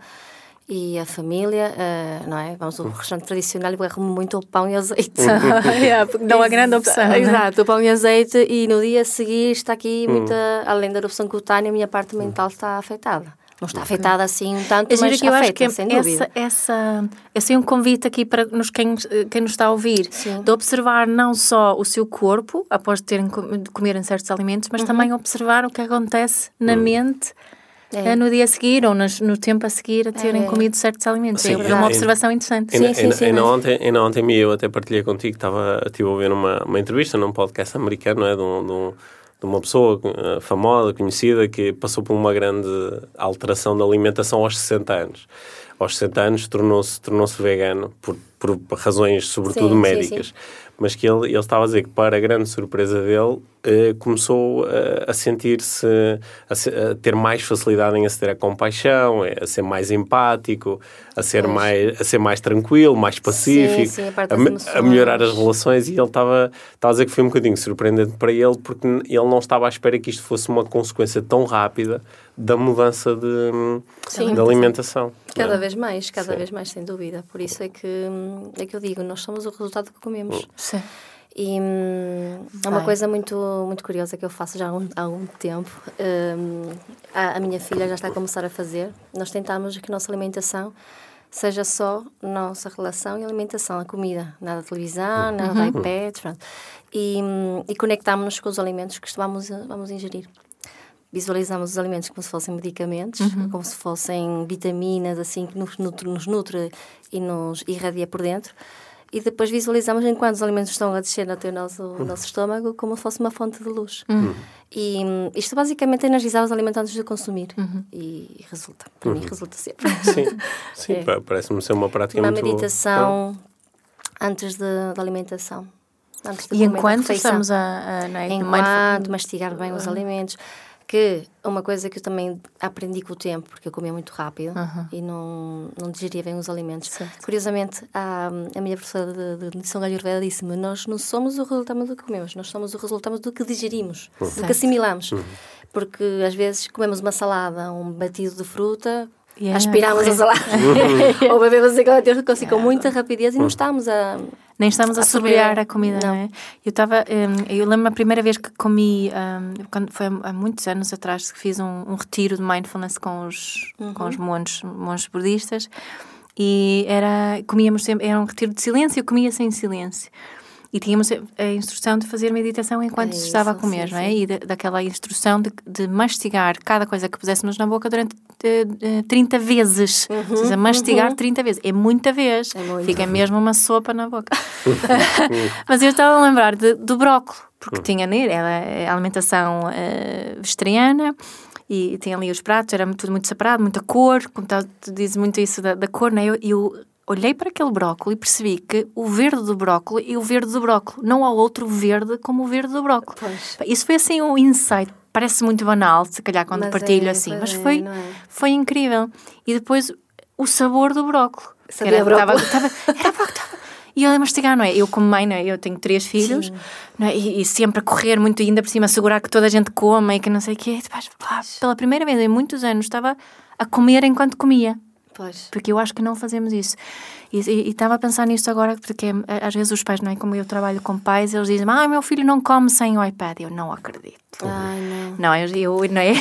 e a família, uh, não é? Vamos ao restaurante tradicional e eu arrumo muito o pão e azeite. yeah, dá uma grande opção. Né? Exato, o pão e azeite e no dia a seguir está aqui hum. muita, além da erupção cutânea, a minha parte mental está afetada. Não está afetada assim um tanto, mas que eu afeta, acho que sem essa, essa, esse é um convite aqui para nos, quem, quem nos está a ouvir, Sim. de observar não só o seu corpo, após terem de comerem certos alimentos, mas uhum. também observar o que acontece na uhum. mente é. no dia a seguir ou nos, no tempo a seguir a terem é. comido certos alimentos. Sim, é, uma observação interessante. Sim, sim, sim, ainda, ontem, ainda ontem eu até partilhei contigo, estava, estive a ouvir uma, uma entrevista num podcast americano, é, de, um, de, um, de uma pessoa uh, famosa, conhecida, que passou por uma grande alteração da alimentação aos 60 anos. Aos 60 anos tornou-se tornou vegano, por, por razões sobretudo sim, médicas. Sim, sim mas que ele, ele estava a dizer que, para a grande surpresa dele, eh, começou eh, a sentir-se, a, a, ter mais facilidade em aceder à compaixão, eh, a ser mais empático, a ser, mais, a ser mais tranquilo, mais pacífico, sim, sim, a, a, a, melhorar as relações. E ele estava, estava a dizer que foi um bocadinho surpreendente para ele, porque ele não estava à espera que isto fosse uma consequência tão rápida da mudança de, sim, de alimentação. Cada é? vez mais, cada vez mais, sem dúvida. Por isso é que, é que eu digo, nós somos o resultado que comemos. Hum. Sim. E hum, é uma coisa muito, muito curiosa que eu faço já há, um, há algum tempo. Um, a, a, minha filha já está a começar a fazer. Nós tentamos que a nossa alimentação seja só nossa relação e alimentação, a comida. Nada de televisão, nada de uhum. pronto. E, hum, e conectámos-nos com os alimentos que vamos, vamos ingerir visualizamos os alimentos como se fossem medicamentos, uhum. como se fossem vitaminas, assim, que nos nutre, nos nutre e nos irradia por dentro e depois visualizamos enquanto os alimentos estão a descer até o nosso, uhum. nosso estômago como se fosse uma fonte de luz. Uhum. E um, isto basicamente é energizar os alimentos antes de consumir. Uhum. E resulta. Para mim, uhum. resulta sempre. Sim, [LAUGHS] sim é. parece-me ser uma prática uma muito... Uma meditação antes da alimentação. Antes de e enquanto estamos a... a é? Enquanto mastigar bem os alimentos que uma coisa que eu também aprendi com o tempo, porque eu comia muito rápido uhum. e não, não digeria bem os alimentos. Certo. Curiosamente, a, a minha professora de, de nutrição ayurveda disse-me: Nós não somos o resultado do que comemos, nós somos o resultado do que digerimos, uhum. do que assimilamos. Uhum. Porque às vezes comemos uma salada, um batido de fruta, Yeah, aspiramos a salada. [LAUGHS] ou bebemos aquela coisa com muita rapidez e não estamos a, Nem estamos a, a saborear a comida, não, não é? Eu estava, um, eu lembro a primeira vez que comi, um, quando foi há muitos anos atrás que fiz um, um retiro de mindfulness com os, uhum. com os monges, monges budistas e era, comíamos sempre, era um retiro de silêncio, eu comia sem silêncio. E tínhamos a instrução de fazer meditação enquanto é se estava a comer, sim, não é? Sim. E de, daquela instrução de, de, mastigar cada coisa que puséssemos na boca durante uh, 30 vezes. Uhum, Ou seja, mastigar uhum. 30 vezes. É muita vez. É muito. Fica mesmo uma sopa na boca. [LAUGHS] Mas eu estava a lembrar de, do brócolis, porque uhum. tinha nele, era é alimentação uh, vegetariana e tinha ali os pratos, era tudo muito separado, muita cor, como tu dizes muito isso da, da cor, né? Eu, eu olhei para aquele brócolis e percebi que o verde do brócolis é o verde do brócolis. Não há outro verde como o verde do brócolis. Pois. Isso foi assim um insight. Parece muito banal, se calhar, quando mas partilho é, assim, mas foi, é? foi incrível. E depois o sabor do brócolis. Sabia era, brócolis. Tava, tava, era brócolis. E eu a mastigar, não é? Eu como mãe, não é? Eu tenho três filhos é? e, e, sempre a correr muito, ainda por cima, assegurar que toda a gente coma e que não sei o quê. E depois, pela primeira vez em muitos anos estava a comer enquanto comia. Pois. Porque eu acho que não fazemos isso. E estava a pensar nisto agora, porque é, às vezes os pais, não é? Como eu trabalho com pais, eles dizem: Ah, meu filho não come sem o iPad. Eu não acredito. Ai, não. Não, eu, eu não é?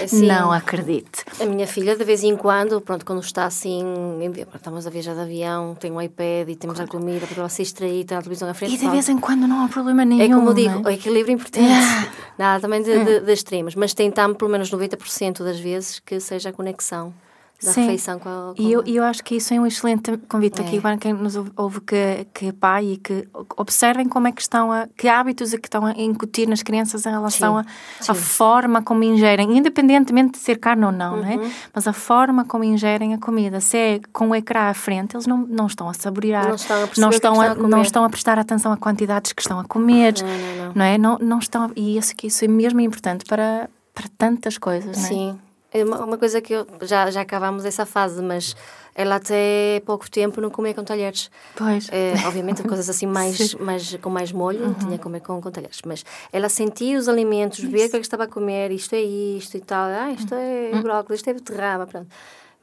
Assim, [LAUGHS] não acredito. A minha filha, de vez em quando, pronto, quando está assim, estamos a viajar de avião, tem um iPad e temos a comida para ela se distrair, tem a televisão à frente. E de vez em quando não há problema nenhum. É como eu digo, é? o equilíbrio é importante. Yeah. Nada também de, de, de extremos, mas tentamos pelo menos 90% das vezes que seja a conexão da Sim. refeição com a, com E eu, eu acho que isso é um excelente convite é. aqui para quem nos ouve que, que é pai e que observem como é que estão a, que hábitos é que estão a incutir nas crianças em relação à forma como ingerem, independentemente de ser carne ou não, uhum. né? mas a forma como ingerem a comida. Se é com o ecrã à frente, eles não, não estão a saborear, não estão a, não estão a, a não estão a prestar atenção a quantidades que estão a comer, não, não, não. não é? Não, não estão, e isso, isso é mesmo importante para, para tantas coisas, não é? Sim. É uma, uma coisa que eu, já, já acabámos essa fase, mas ela até pouco tempo não comia com talheres. Pois. É, obviamente, coisas assim [LAUGHS] mais, mais, com mais molho, uhum. tinha que comer com, com talheres. Mas ela sentia os alimentos, ver o que, é que estava a comer, isto é isto e tal, ah, isto é uhum. brócolis, isto é beterraba, pronto.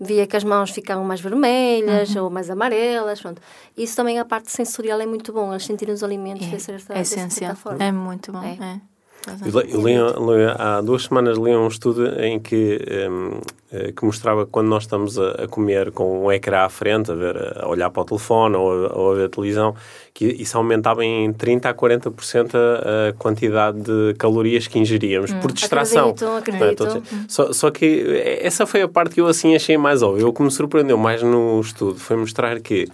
Via que as mãos ficavam mais vermelhas uhum. ou mais amarelas, pronto. Isso também, a parte sensorial é muito bom, eles sentirem os alimentos é, de certa, é essencial. de certa forma. É muito bom, é. é. Eu, li, li, há duas semanas li um estudo em que, um, eh, que mostrava que quando nós estamos a, a, comer com um ecrã à frente, a, ver, a olhar para o telefone ou a, ou a ver a televisão, que isso aumentava em 30% a 40% a, a quantidade de calorias que ingeríamos hum. por distração. Acredito, acredito. Só, só que essa foi a parte que eu assim achei mais óbvia. O que me surpreendeu mais no estudo foi mostrar que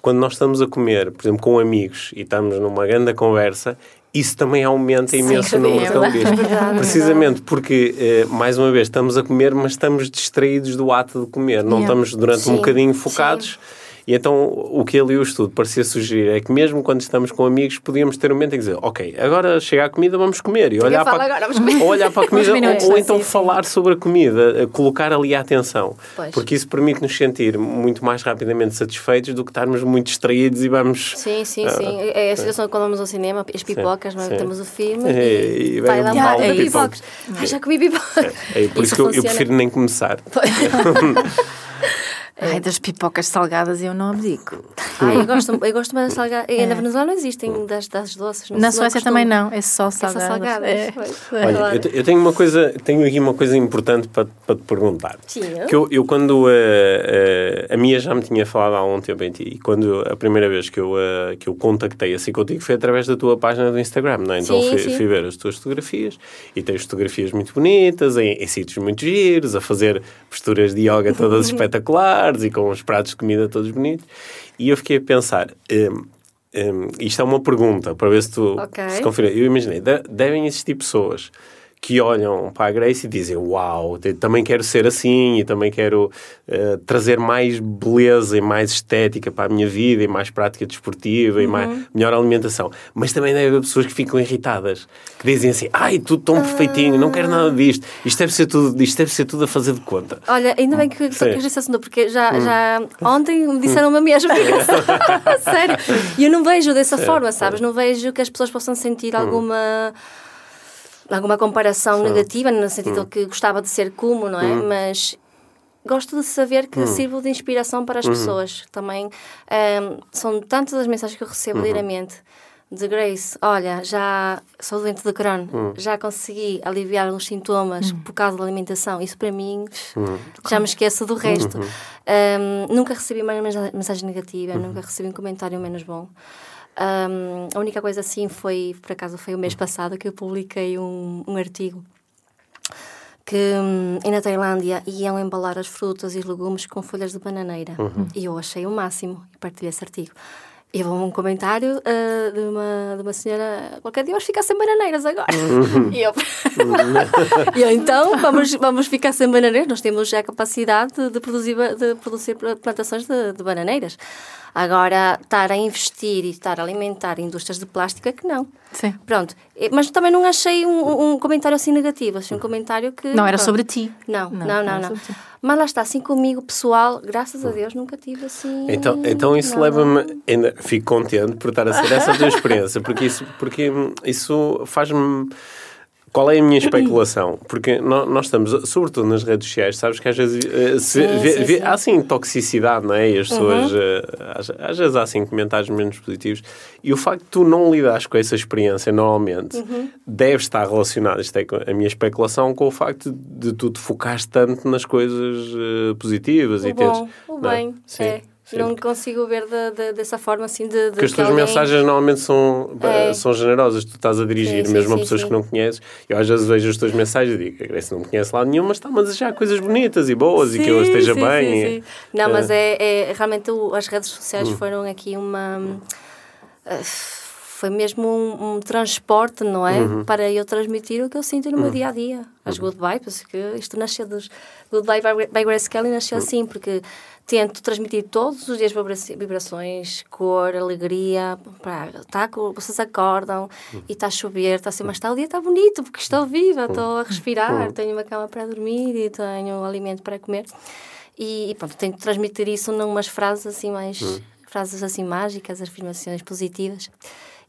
quando nós estamos a comer, por exemplo, com amigos e estamos numa grande conversa, isso também aumenta imenso o número de calorias. É Precisamente porque, eh, mais uma vez, estamos a comer, mas estamos distraídos do ato de comer. Não yeah. estamos durante Sim. um bocadinho focados. Sim e então o que ele e o estudo parecia sugerir é que mesmo quando estamos com amigos podíamos ter um momento em que dizer, ok, agora chega a comida, vamos comer. E olhar para, agora, [LAUGHS] ou olhar para a comida ou, ou, então falar sobre a comida, colocar ali a atenção. Pois. Porque isso permite-nos sentir muito mais rapidamente satisfeitos do que estarmos muito distraídos e vamos... Sim, sim, uh, sim. É a situação quando vamos ao cinema, as pipocas, sim, temos o filme é, [LAUGHS] e, e vai lá um de pipocas. Ah, já comi pipocas. É, é por isso, isso que eu, eu, prefiro nem começar. [LAUGHS] Ai, das pipocas salgadas eu não abdico. Ai, eu gosto, eu gosto mais das salgadas. É. Na Venezuela não existem das, das doces. Na Suécia também não, é só salgadas. É só salgadas. É. [LAUGHS] Olha, eu, eu, tenho uma coisa, tenho aqui uma coisa importante para, para te perguntar. Sim. Que eu, eu quando uh, uh, a Mia já me tinha falado há um tempo em ti, e quando a primeira vez que eu, uh, que eu contactei assim contigo foi através da tua página do Instagram, não é? Então sim, fui, sim. fui, ver as tuas fotografias e tens fotografias muito bonitas, em, em sítios muito giros, a fazer posturas de yoga todas [LAUGHS] espetaculares e com os pratos de comida todos bonitos. E eu fiquei a pensar, um, um, isto é uma pergunta para ver se tu okay. se confirma. Eu imaginei, devem existir pessoas que olham para a Grace e dizem uau, também quero ser assim e também quero uh, trazer mais beleza e mais estética para a minha vida e mais prática desportiva uhum. e mais, melhor alimentação. Mas também deve haver pessoas que ficam irritadas, que dizem assim, ai, tudo tão perfeitinho, não quero nada disto, isto deve ser tudo, isto deve ser tudo a fazer de conta. Olha, ainda bem que tocas esse assunto, porque já, hum. já ontem me disseram-me a mesma. [LAUGHS] [LAUGHS] Sério. E eu não vejo dessa forma, sabes? Não vejo que as pessoas possam sentir hum. Alguma comparação Sim. negativa, no sentido hum. que gostava de ser como, não é? Hum. Mas gosto de saber que hum. sirvo de inspiração para as uhum. pessoas. Também um, são tantas as mensagens que eu recebo uhum. diariamente de Grace, olha, já sou doente de Crohn, hum. já consegui aliviar os sintomas hum. por causa da alimentação. Isso para mim, hum. já me esqueço do resto. Uhum. Um, nunca recebi uma mensagem negativa, nunca recebi um comentário menos bom. Um, a única coisa assim foi, por acaso, foi o mês passado que eu publiquei um, um artigo que hum, na Tailândia iam embalar as frutas e os legumes com folhas de bananeira. Uhum. E eu achei o máximo e partilhei esse artigo. E houve um comentário uh, de, uma, de uma senhora qualquer dia vamos ficar sem bananeiras agora. Uhum. e eu, [LAUGHS] e eu então vamos, vamos ficar sem bananeiras. Nós temos já a capacidade de, de produzir, de produzir plantações de, de bananeiras. Agora, estar a investir e estar a alimentar indústrias de plástico é que não. Sim. Pronto. Mas também não achei um, um comentário assim negativo. Achei um comentário que. Não era pronto. sobre ti. Não, não, não, não. não. Mas lá está, assim comigo, pessoal, graças a Deus, nunca tive assim. Então, então isso leva-me. Fico contente por estar a ser essa a tua experiência, porque isso, porque isso faz-me qual é a minha especulação? Porque nós estamos, sobretudo nas redes sociais, sabes que às vezes uh, sim, vê, sim, vê, sim. há assim toxicidade, não é? E as pessoas, uhum. uh, às, às, vezes há assim comentários menos positivos. E o facto de tu não lidares com essa experiência normalmente uhum. deve estar relacionado, isto é a minha especulação, com o facto de tu te focares tanto nas coisas uh, positivas o e bom, teres. O bem, é? é. Sim. Não consigo ver de, de, dessa forma assim de, de Porque as tuas alguém... mensagens normalmente são, é. são generosas. Tu estás a dirigir sim, mesmo sim, a pessoas que não conheces. Eu às vezes vejo as tuas mensagens e digo, a Grace não me conhece lá nenhum, mas está-a desejar coisas bonitas e boas e que eu esteja bem. E, não, mas é, é realmente o, as redes sociais hum. foram aqui uma. Uh, foi mesmo um, um, transporte, não é? Uhum. Para eu transmitir o que eu sinto no uhum. meu dia a dia. As uhum. good vibes, que isto nasceu dos. Good Vibe by Grace Kelly nasceu uhum. assim, porque tento transmitir todos os dias vibrações, cor, alegria. Pá, tá, vocês acordam uhum. e está a chover, está assim, mas está o dia está bonito porque estou viva, uhum. estou a respirar, uhum. tenho uma cama para dormir e tenho alimento para comer. E, e pronto, tento transmitir isso numas frases assim mais frases assim mágicas, afirmações positivas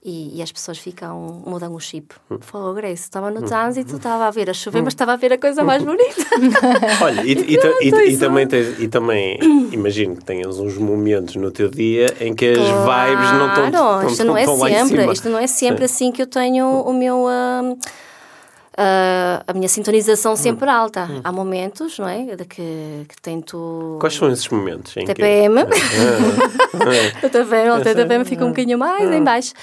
e, e, as pessoas ficam, mudam o chip. Falou, Grace, estava no trânsito, estava a ver a chover, mas estava a ver a coisa mais bonita. [LAUGHS] Olha, e, e, e, e também, tens, e também [COUGHS] imagino que tenhas uns momentos no teu dia em que as claro, vibes não estão, isto não é sempre, Isto não é sempre assim que eu tenho o meu... Uh, uh, a minha sintonização sempre hum. alta. Hum. Há momentos, não é? De que, que tento. Quais são esses momentos? Em TPM. Que... Ah. [LAUGHS] o TPM, TPM fica um bocadinho mais ah. em baixo.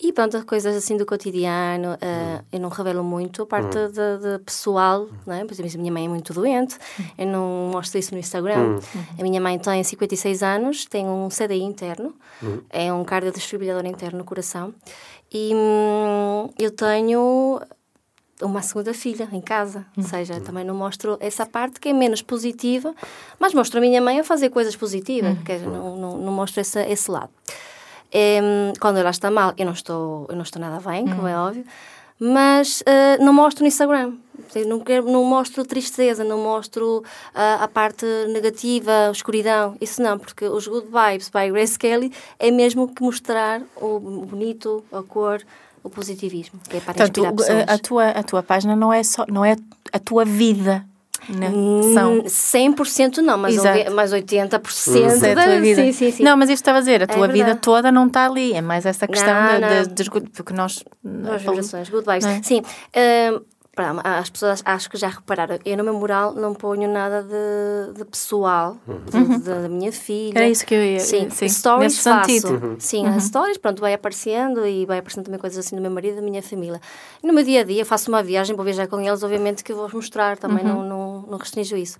E pronto, coisas assim do cotidiano, uh, eu não revelo muito a parte hum. de, de, pessoal, não é? Por exemplo, a minha mãe é muito doente, eu não mostro isso no Instagram. Hum. A minha mãe tem 56 anos, tem um CDI interno, hum. é um cardiodesfibrilador interno no coração, e hum, eu tenho uma segunda filha em casa. Ou seja, também não mostro essa parte que é menos positiva, mas mostro a minha mãe a fazer coisas positivas, uhum. não, não, não mostro esse, esse lado. Um, quando ela está mal, eu não estou, eu não estou nada bem, como é óbvio, mas uh, não mostro no Instagram. Não, quero, não mostro tristeza, não mostro uh, a parte negativa, a escuridão. Isso não, porque os Good Vibes by Grace Kelly é mesmo que mostrar o bonito, a cor, o positivismo, que é para Portanto, inspirar pessoas. A tua, a tua página não é, só, não é a tua vida, não. Né? São 100% não, mas, mas 80% hum. da tua vida. Sim, sim, sim. Não, mas isto estava a dizer, a é tua é vida toda não está ali, é mais essa questão não, de, de, de, porque nós. As vibrações, good vibes. É? Sim. Uh, Pronto, as pessoas acho que já repararam, eu no meu mural não ponho nada de, de pessoal, uhum. da minha filha. Era isso que eu ia Sim, sim. stories Nesse faço. Sentido. Uhum. Sim, uhum. as stories, pronto, vai aparecendo e vai aparecendo também coisas assim do meu marido e da minha família. E no meu dia a dia, faço uma viagem, vou viajar com eles, obviamente que vou mostrar, também uhum. não, não, não restringo isso.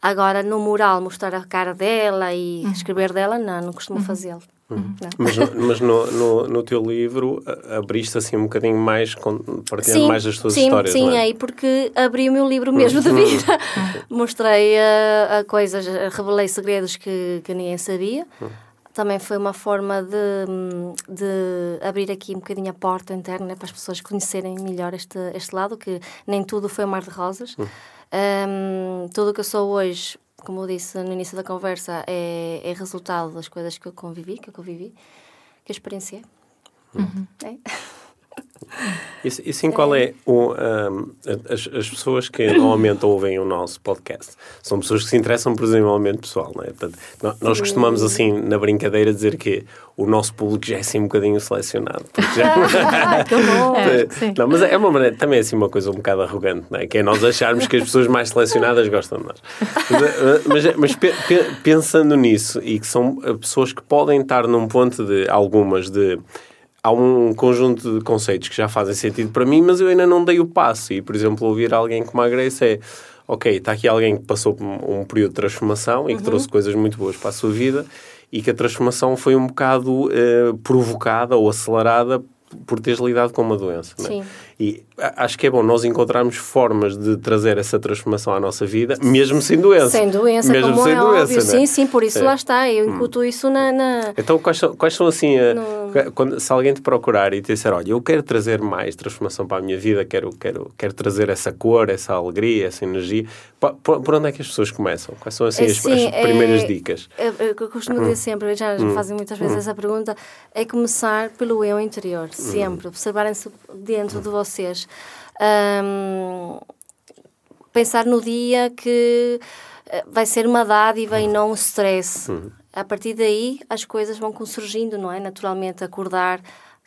Agora, no mural, mostrar a cara dela e uhum. escrever dela, não, não costumo uhum. fazê-lo. Uhum. Mas, mas no, no, no, teu livro abriste assim um bocadinho mais, partilhando sim, mais as tuas sim, histórias. Sim, é? aí porque abri o meu livro mesmo de vida. [LAUGHS] Mostrei a, a, coisas, revelei segredos que, que ninguém sabia. Também foi uma forma de, de abrir aqui um bocadinho a porta interna né, para as pessoas conhecerem melhor este, este lado, que nem tudo foi um mar de rosas. Um, tudo o que eu sou hoje como eu disse no início da conversa, é, é resultado das coisas que eu convivi, que eu convivi, que eu experienciei. Uhum. É. E, e sim, qual é o, um, as, as, pessoas que normalmente ouvem o nosso podcast? São pessoas que se interessam por desenvolvimento pessoal, não é? Portanto, nós costumamos, assim, na brincadeira, dizer que o nosso público já é assim um bocadinho selecionado. Já... [LAUGHS] ah! É, não, mas é uma maneira, também é assim uma coisa um bocado arrogante, não é? Que é nós acharmos que as pessoas mais selecionadas gostam de nós. Mas, mas, mas pe, pe, pensando nisso, e que são pessoas que podem estar num ponto de, algumas, de há um conjunto de conceitos que já fazem sentido para mim, mas eu ainda não dei o passo. E, por exemplo, ouvir alguém como a Grace é ok, está aqui alguém que passou por um período de transformação e que uhum. trouxe coisas muito boas para a sua vida e que a transformação foi um bocado uh, provocada ou acelerada por teres lidado com uma doença. É? Sim. E acho que é bom nós encontrarmos formas de trazer essa transformação à nossa vida, mesmo sem doença. Sem doença, mesmo como sem é doença, óbvio. É? Sim, sim, por isso é. lá está. Eu hum. incuto hum. isso na, na, Então, quais são, quais são assim, no... quando, se alguém te procurar e te disser, olha, eu quero trazer mais transformação para a minha vida, quero, quero, quero trazer essa cor, essa alegria, essa energia, por, por onde é que as pessoas começam? Quais são assim, as, as, primeiras dicas? É, eu costumo dizer hum. sempre, já hum. fazem muitas vezes hum. essa pergunta, é começar pelo eu interior, hum. Sempre. Observarem-se dentro de vocês um, pensar no dia que eh, vai ser uma dádiva e não um stress. Uhum. A partir daí, as coisas vão surgindo, não é? Naturalmente, acordar.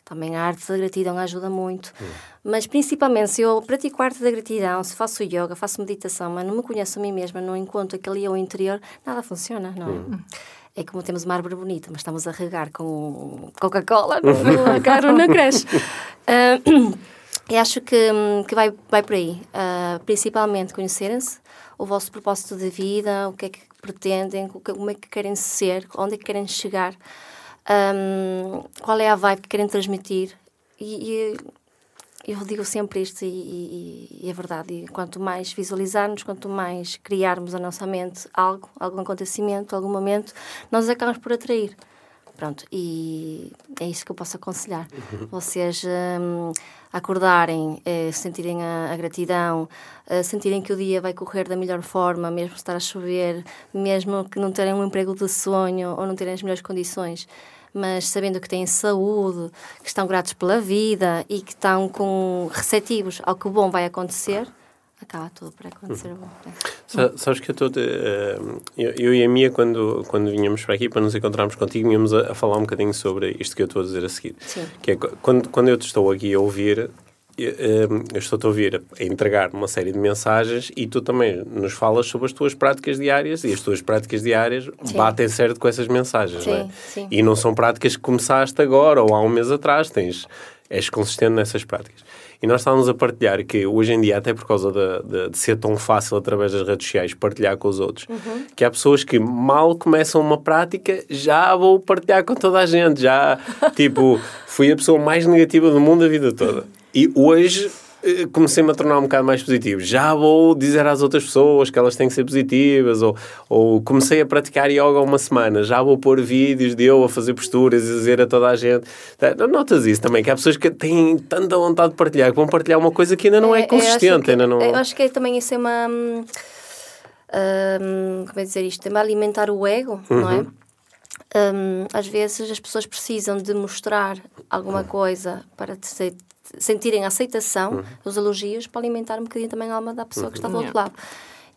Também a arte da gratidão ajuda muito. Uhum. Mas, principalmente, se eu pratico a arte da gratidão, se faço yoga, faço meditação, mas não me conheço a mim mesma, não encontro aquele eu interior, nada funciona, não é? Uhum. É como temos uma árvore bonita, mas estamos a regar com Coca-Cola, não, caro não cresce. Uh, [LAUGHS] [CLEARS THROAT] Eu acho que, que vai, vai por aí. Uh, principalmente conhecerem-se, o vosso propósito de vida, o que é que pretendem, como é que querem ser, onde é que querem chegar, um, qual é a vibe que querem transmitir. E, e eu digo sempre isto, e, e, e, é verdade. E quanto mais visualizarmos, quanto mais criarmos a nossa mente algo, algum acontecimento, algum momento, nós acabamos por atrair. Pronto, e é isso que eu posso aconselhar. Uhum. Vocês um, acordarem, eh, sentirem a, a gratidão, eh, sentirem que o dia vai correr da melhor forma, mesmo estar a chover, mesmo que não terem um emprego de sonho ou não terem as melhores condições, mas sabendo que têm saúde, que estão gratos pela vida e que estão com receptivos ao que o bom vai acontecer acaba tudo por acontecer uhum. bom. Sabes que eu estou. Uh, eu, eu, e a Mia, quando, quando vinhamos para aqui para nos encontrarmos contigo, vinhamos a, a falar um bocadinho sobre isto que eu estou a dizer a seguir. Sim. Que é quando, quando eu te estou aqui a ouvir, eu, eu estou-te a ouvir a entregar uma série de mensagens e tu também nos falas sobre as tuas práticas diárias e as tuas práticas diárias sim. batem certo com essas mensagens, sim, não é? Sim. E não são práticas que começaste agora ou há um mês atrás, tens, és consistente nessas práticas. E nós estávamos a partilhar que hoje em dia, até por causa de, de, de ser tão fácil através das redes sociais partilhar com os outros, uhum. que há pessoas que mal começam uma prática, já vou partilhar com toda a gente. Já, tipo, fui a pessoa mais negativa do mundo a vida toda. E hoje eh, comecei-me a tornar um bocado mais positivo. Já vou dizer às outras pessoas que elas têm que ser positivas, ou, ou comecei a praticar yoga há uma semana, já vou pôr vídeos de eu a fazer posturas e dizer a toda a gente. Tá, notas isso também, que há pessoas que têm tanta vontade de partilhar, que vão partilhar uma coisa que ainda não é, é consistente. Que, ainda não... Eu acho que é também isso é uma. Hum, hum, como é dizer isto? Também alimentar o ego, uhum. não é? Uhum. Um, às vezes as pessoas precisam de mostrar alguma coisa para te, sentirem a aceitação, uhum. os elogios, para alimentar um bocadinho também a alma da pessoa que está do outro lado.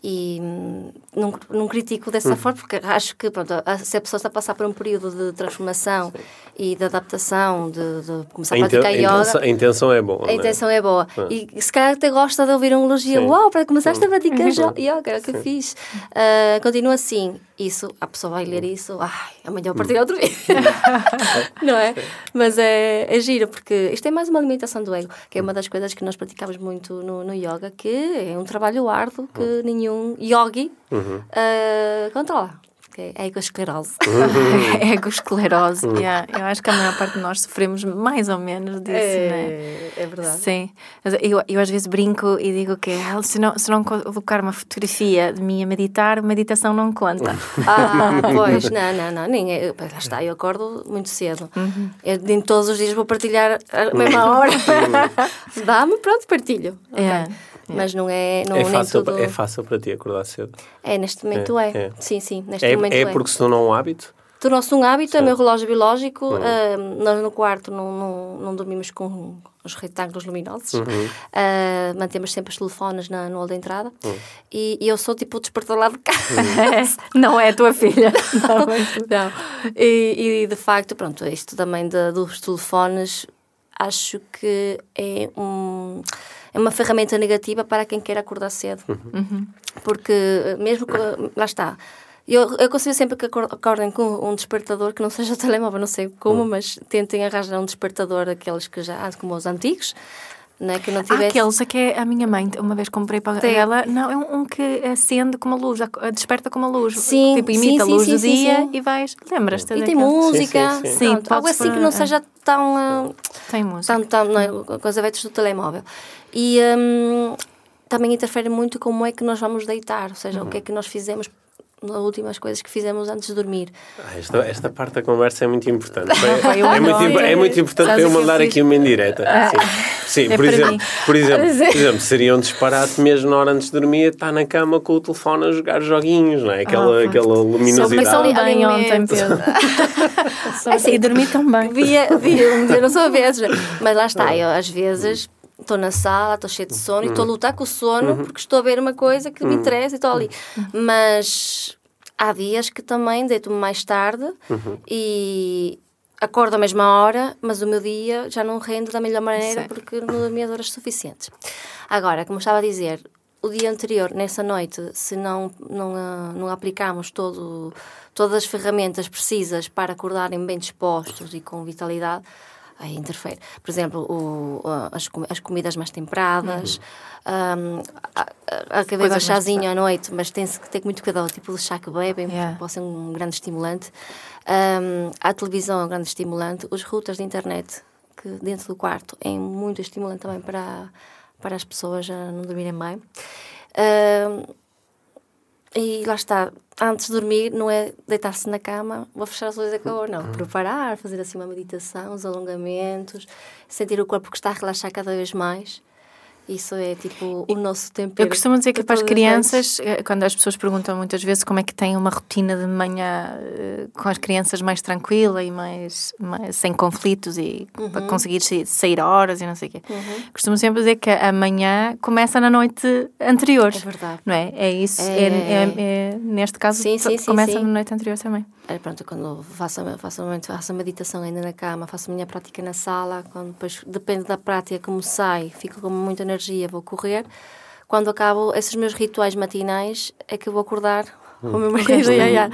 E hum, não, não critico dessa uhum. forma, porque acho que pronto, se a pessoa está a passar por um período de transformação Sim. e de adaptação, de, de começar a, a praticar yoga. Intenção, a intenção é boa. A é? intenção é boa. Ah. E se calhar até gosta de ouvir um elogio. Sim. Uau, para começaste a praticar uhum. yoga, era o que eu fiz. Uh, continua assim isso, a pessoa vai ler isso, ai, amanhã vou partilhar outro vídeo. [LAUGHS] não é? Mas é, é giro, porque isto é mais uma alimentação do ego, que é uma das coisas que nós praticamos muito no, no yoga, que é um trabalho árduo que uhum. nenhum yogi uh, controla que é egosclerose. Uhum. [LAUGHS] egosclerose, uhum. yeah. Eu acho que a maior parte de nós sofremos mais ou menos disso, é, né? É verdade. Sim. Eu, eu às vezes brinco e digo que ah, se não, se não colocar uma fotografia de mim a meditar, meditação não conta. [LAUGHS] ah, pois, não, não, não. Nem, é, lá está, eu acordo muito cedo. Uhum. Eu, nem todos os dias vou partilhar a mesma hora. [LAUGHS] Dá-me, pronto, partilho. Okay. Yeah. Mas não é. Não, é, fácil, tudo... é fácil para ti acordar cedo? É, neste momento é. é. é. Sim, sim, neste é, momento é. É porque se tornou um hábito? tornou-se um hábito, é o meu relógio biológico. Uhum. Uh, nós no quarto não, não, não dormimos com os retângulos luminosos. Uhum. Uh, mantemos sempre os telefones na, no hall da entrada. Uhum. E, e, eu sou tipo o despertador lá de casa. Uhum. [LAUGHS] não é a tua filha. [LAUGHS] não, não. E, e, de facto, pronto, isto também de, dos telefones, acho que é um é uma ferramenta negativa para quem quer acordar cedo. Uhum. Porque mesmo que, lá está, eu, eu consigo sempre que acordem com um despertador que não seja o [LAUGHS] telemóvel, não sei como, hum. mas tentem arranjar um despertador aqueles que já, como os antigos, né, que não tivesse... Há aqueles, é que é a minha mãe, uma vez comprei para Tem. ela, não, é um, um, que acende com uma luz, desperta com uma luz. Sim, tipo, imita sim, a luz sim, do sim, dia e vais, lembras-te E tem música, sim, sim. Pronto, algo assim que não seja tão... Uh, tem música. Tão, tão, não, é, com os eventos do telemóvel. E um, também interfere muito como é que nós vamos deitar, ou seja, uhum. o que é que nós fizemos nas últimas coisas que fizemos antes de dormir. Ah, esta, esta parte da conversa é muito importante. [LAUGHS] É, é, muito, é muito importante para eu mandar aqui uma indireta. Ah, sim, sim é por, exemplo, por, exemplo, por exemplo, seria um disparate mesmo na hora antes de dormir estar na cama com o telefone a jogar joguinhos, não é? Aquela, ah, aquela luminosidade. Só bem ontem, Pedro. [LAUGHS] assim, e dormi tão bem. Via, via, eu não sou a vezes, mas lá está, eu às vezes estou na sala, estou cheia de sono uhum. e estou a uhum. lutar com o sono uhum. porque estou a ver uma coisa que uhum. me interessa e estou ali. Uhum. Mas há dias que também deito-me mais tarde uhum. e acordo à mesma hora, mas o meu dia já não rende da melhor maneira porque não dormi as horas suficientes. Agora, como estava a dizer, o dia anterior, nessa noite, se não, não, ah, não aplicarmos todo, todas as ferramentas precisas para acordarem bem dispostos e com vitalidade, aí interfere. Por exemplo, o, as, as comidas mais temperadas, uhum. um, acabei o chazinho à noite, mas tem-se que ter muito cuidado, tipo o chá que bebem, yeah. pode ser um grande estimulante. Um, a televisão é um grande estimulante. Os routers de internet, que dentro do quarto, é muito estimulante também para, para as pessoas não dormirem bem. Um, e lá está, antes de dormir, não é deitar-se na cama, vou fechar as olhos e acabou, não. Uhum. Preparar, fazer assim uma meditação, os alongamentos, sentir o corpo que está a relaxar cada vez mais. Isso é tipo o nosso tempo. Eu costumo dizer que para as crianças, eh, quando as pessoas perguntam muitas vezes como é que têm uma rotina de manhã eh, com as crianças mais tranquila e mais, mais sem conflitos e uhum. para conseguir sair horas e não sei o quê. Uhum. Costumo sempre dizer que a manhã começa na noite anterior. É verdade. Não é? É isso. É, é, é, é neste caso, sim, sim, começa sim, na noite anterior também. É, pronto, quando faço, faço, faço a meditação ainda na cama, faço a minha prática na sala, quando depois, depende da prática como sai, fico com muita energia, vou correr. Quando acabo esses meus rituais matinais, é que vou acordar hum. o meu marido. uh,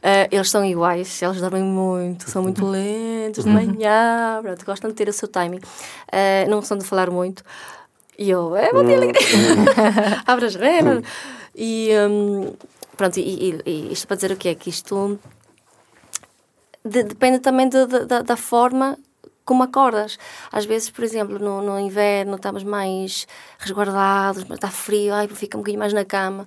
[LAUGHS] eles são iguais, eles dormem muito, são muito lentos de manhã, pronto, gostam de ter o seu timing. Uh, não gostam de falar muito. E eu, é bom dia, alegria. Abre as. E, um, pronto, e, e, e isto para dizer o que é que isto de, depende também de, de, da, da forma como acordas. Às vezes, por exemplo, no, no inverno estamos mais resguardados, está frio, ai, fica um bocadinho mais na cama.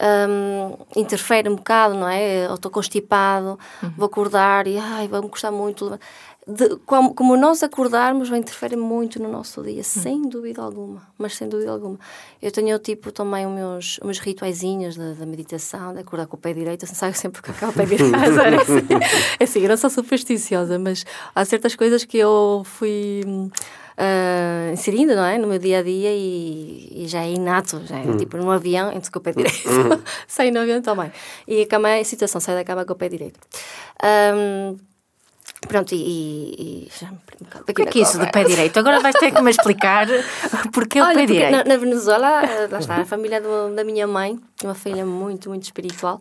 Um, interfere um bocado, não é? Eu estou constipado, uhum. vou acordar e ai, vai-me custar muito de, como, como, nós acordarmos vai interferir muito no nosso dia, hum. sem dúvida alguma, mas sem dúvida alguma. Eu tenho tipo também os meus, os meus da, meditação, de acordar com o pé direito, eu saio sempre com o pé direito. [LAUGHS] é assim, eu não sou supersticiosa, mas há certas coisas que eu fui uh, inserindo, não é? No meu dia a dia e, e já é inato, já é hum. tipo no avião, entro com o pé direito, [LAUGHS] hum. no avião também. E a cama a situação, saio da cama com o pé direito. Um, Pronto, e. e já o que é que é isso do pé direito? Agora vais ter que me explicar [LAUGHS] porque Olha, o pé direito. Na, na, Venezuela, lá está, a família do, da minha mãe, uma filha muito, muito espiritual.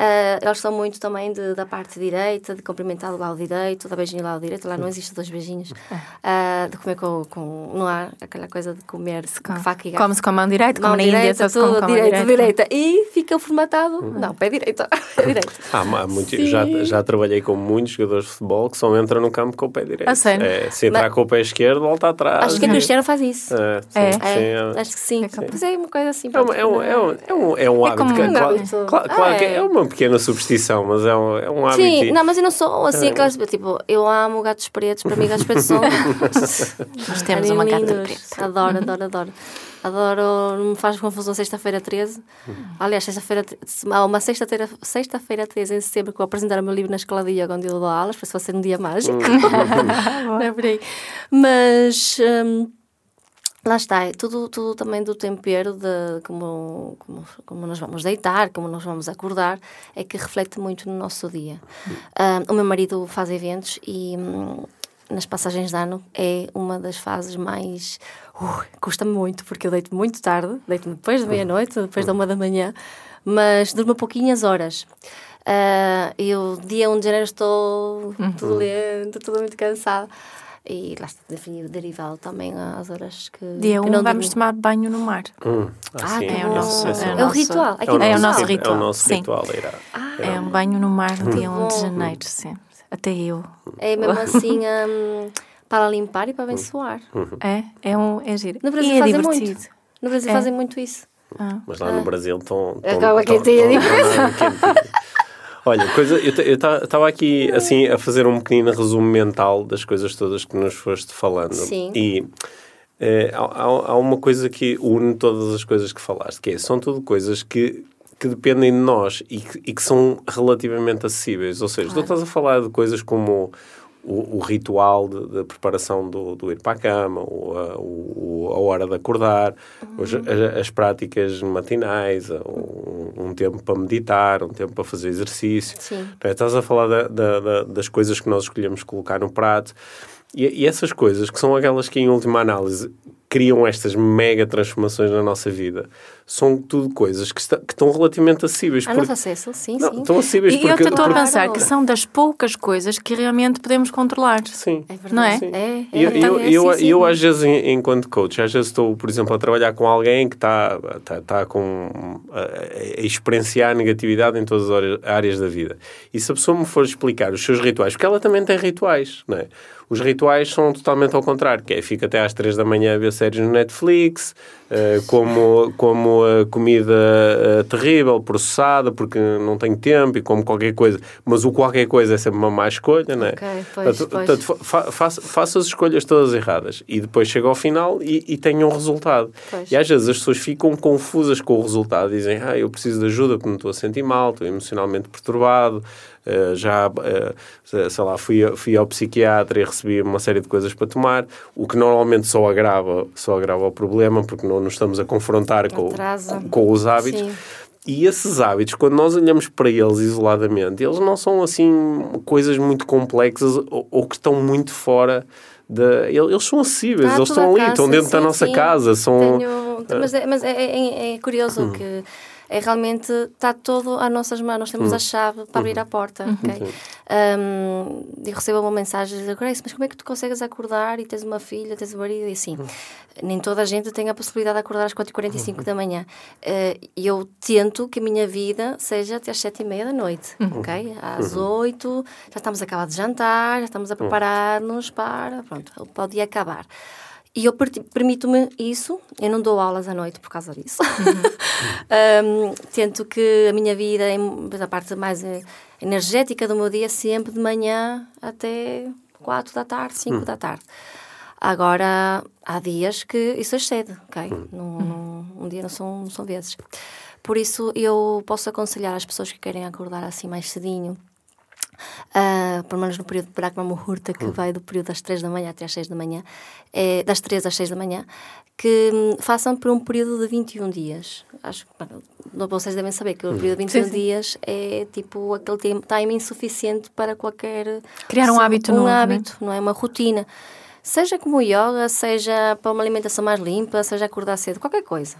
Uh, eles são muito também de, da parte direita, de cumprimentar do lado direito, da beijinho do lado direito. Lá não existe dois beijinhos. Uh, de comer com, com. Não há aquela coisa de comer -se com faca e Come-se com a mão direita, como na Índia, só tudo, direita, direita. E fica formatado. Uhum. Não, pé direito. [LAUGHS] pé direito. Ah, muito, já, já trabalhei com muitos jogadores de futebol que só entram no campo com o pé direito. Ah, sério? É, se entrar Mas, com o pé esquerdo, volta atrás. Acho que a Cristiano faz isso. É, sim, é. Sim, é. Acho que sim. sim. Mas é uma coisa assim. É, um, é, um, é, um, é um, é um hábito. É, como um hábito. Claro, claro, é. é uma pequena superstição, mas é um, é um hábito. Sim, não, mas eu não sou assim, é. aquelas, tipo, eu amo gatos pretos, para mim gatos pretos são. [LAUGHS] Nós temos uma gata preta. Adoro, adoro, adoro. Adoro, não me faz confusão sexta-feira 13. Aliás, sexta-feira, há uma sexta-feira sexta 13 em setembro que vou apresentar o meu livro na escola onde eu dou aulas, para se vai ser um dia mágico. [LAUGHS] não é por aí. Mas. Hum, Lá está, é tudo, tudo também do tempero de como, como, como nós vamos deitar, como nós vamos acordar, é que reflete muito no nosso dia. Uh, o meu marido faz eventos e um, nas passagens de ano é uma das fases mais. Uh, Custa-me muito, porque eu deito muito tarde, deito-me depois da meia-noite, depois da uma da manhã, mas durmo pouquinhas horas. Uh, eu, dia 1 de janeiro, estou uhum. tudo lento, tudo muito cansada. E lá está derivado também às horas que. Dia 1 um, vamos tomar banho no mar. Hum, ah, é, o nosso, é, é, o ritual. É, o, é o nosso ritual. É o nosso ritual. Sim. Irá, ah, é um banho no mar no dia 1 de janeiro, sim. Até eu. É mesmo assim. Um, para limpar e para abençoar. Uhum. É, é, um, é giro. No Brasil e é fazem divertido. muito. No Brasil é. fazem muito isso. Ah. Mas lá ah. no Brasil estão. Acaba quem tem a diferença. Olha, coisa, eu estava aqui assim a fazer um pequeno resumo mental das coisas todas que nos foste falando. Sim. E é, há, há uma coisa que une todas as coisas que falaste, que é, são tudo coisas que que dependem de nós e que, e que são relativamente acessíveis. Ou seja, claro. tu estás a falar de coisas como o, o ritual de, preparação do, do, ir para a cama, ou a, o, a hora de acordar, uhum. as, as, práticas matinais, um, um, tempo para meditar, um tempo para fazer exercício. É? Estás a falar da, da, da, das coisas que nós escolhemos colocar no prato. E, e, essas coisas, que são aquelas que, em última análise, criam estas mega transformações na nossa vida, são tudo coisas que, está, que estão relativamente acessíveis. A nosso acesso, sim, não, sim. Estão acessíveis e porque... eu estou a pensar que são das poucas coisas que realmente podemos controlar. Sim. É verdade. Não é? Sim. é, é eu, eu, é, eu, eu, às vezes, enquanto coach, às vezes estou, por exemplo, a trabalhar com alguém que está, está, está com, a, a experienciar negatividade em todas as áreas da vida. E se a pessoa me for explicar os seus rituais, porque ela também tem rituais, não é? Os rituais são totalmente ao contrário, que é fica até às três da manhã a ver séries no Netflix, uh, como, como a comida uh, terrível, processada, porque não tenho tempo e como qualquer coisa. Mas o qualquer coisa é sempre uma má escolha, não é? Ok, pois, portanto, pois. Fa faça, faça as escolhas todas erradas e depois chega ao final e, e tenha um resultado. Pois. E às vezes as pessoas ficam confusas com o resultado, dizem, ah, eu preciso de ajuda porque me estou a sentir mal, estou emocionalmente perturbado, Uh, já, uh, sei lá, fui, fui ao psiquiatra e recebi uma série de coisas para tomar, o que normalmente só agrava, só agrava o problema, porque não nos estamos a confrontar com, com, os hábitos. Sim. E esses hábitos, quando nós olhamos para eles isoladamente, eles não são assim coisas muito complexas ou, ou que estão muito fora de, eles são acessíveis, eles estão ali, estão dentro sim, da nossa sim. casa. São, Tenho, mas é, mas é, é, é curioso hum. que é realmente está todo às nossas mãos, nós temos uhum. a chave para abrir uhum. a porta. Uhum. Okay? Um, e recebo uma mensagem de Grace, mas como é que tu consegues acordar e tens uma filha, tens um marido e assim? Uhum. Nem toda a gente tem a possibilidade de acordar às 4h45 uhum. da manhã. Uh, eu tento que a minha vida seja até às 7h30 da noite, uhum. ok? Às 8 já estamos a acabar de jantar, já estamos a preparar-nos para, pronto, para o dia acabar. E eu permito-me isso, eu não dou aulas à noite por causa disso. Uhum. [LAUGHS] um, tento que a minha vida, a parte mais eh, energética do meu dia, sempre de manhã até 4 da tarde, 5 uhum. da tarde. Agora, há dias que isso excede, ok? Uhum. Num, num, um dia não são, não são vezes. Por isso, eu posso aconselhar as pessoas que querem acordar assim mais cedinho, uh, pelo menos no período de Brahma Muhurta, que uhum. vai do período das 3 da manhã até às 6 da manhã, é, das 3 às 6 da manhã, que um, façam por um período de 21 dias. Acho que vocês devem saber que o período de 21 sim, sim. dias é tipo aquele time suficiente para qualquer. Criar um hábito um novo. Um hábito, não é? Uma rotina. Seja como yoga, seja para uma alimentação mais limpa, seja acordar cedo, qualquer coisa.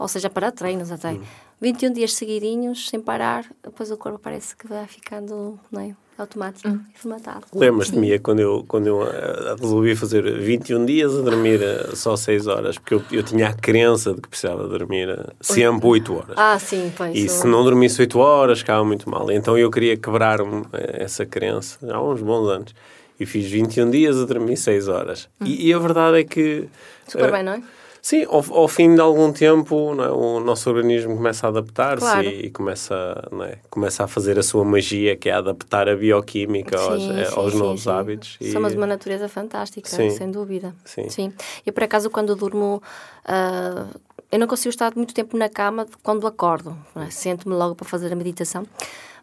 Ou seja, para treinos até. Hum. 21 dias seguidinhos, sem parar, depois o corpo parece que vai ficando não é, automático hum. e formatado. Lembras-te, Mia, quando eu, quando eu uh, resolvi fazer 21 dias a dormir uh, só 6 horas, porque eu, eu tinha a crença de que precisava dormir uh, sempre 8 horas. Ah, sim, pois. E se não dormisse 8 horas, ficava muito mal. Então eu queria quebrar essa crença há uns bons anos. E fiz 21 dias a dormir 6 horas. Hum. E, e, a verdade é que. Super bem, não é? Sim, ao, ao, fim de algum tempo é? o nosso organismo começa a adaptar-se claro. e, e, começa, é? começa a fazer a sua magia, que é adaptar a bioquímica sim, aos, sim, aos sim, novos hábitos. E... Somos uma natureza fantástica, sem dúvida. Sim. sim. Eu, por acaso, quando durmo... Uh, eu não consigo estar muito tempo na cama quando acordo. É? Sento-me logo para fazer a meditação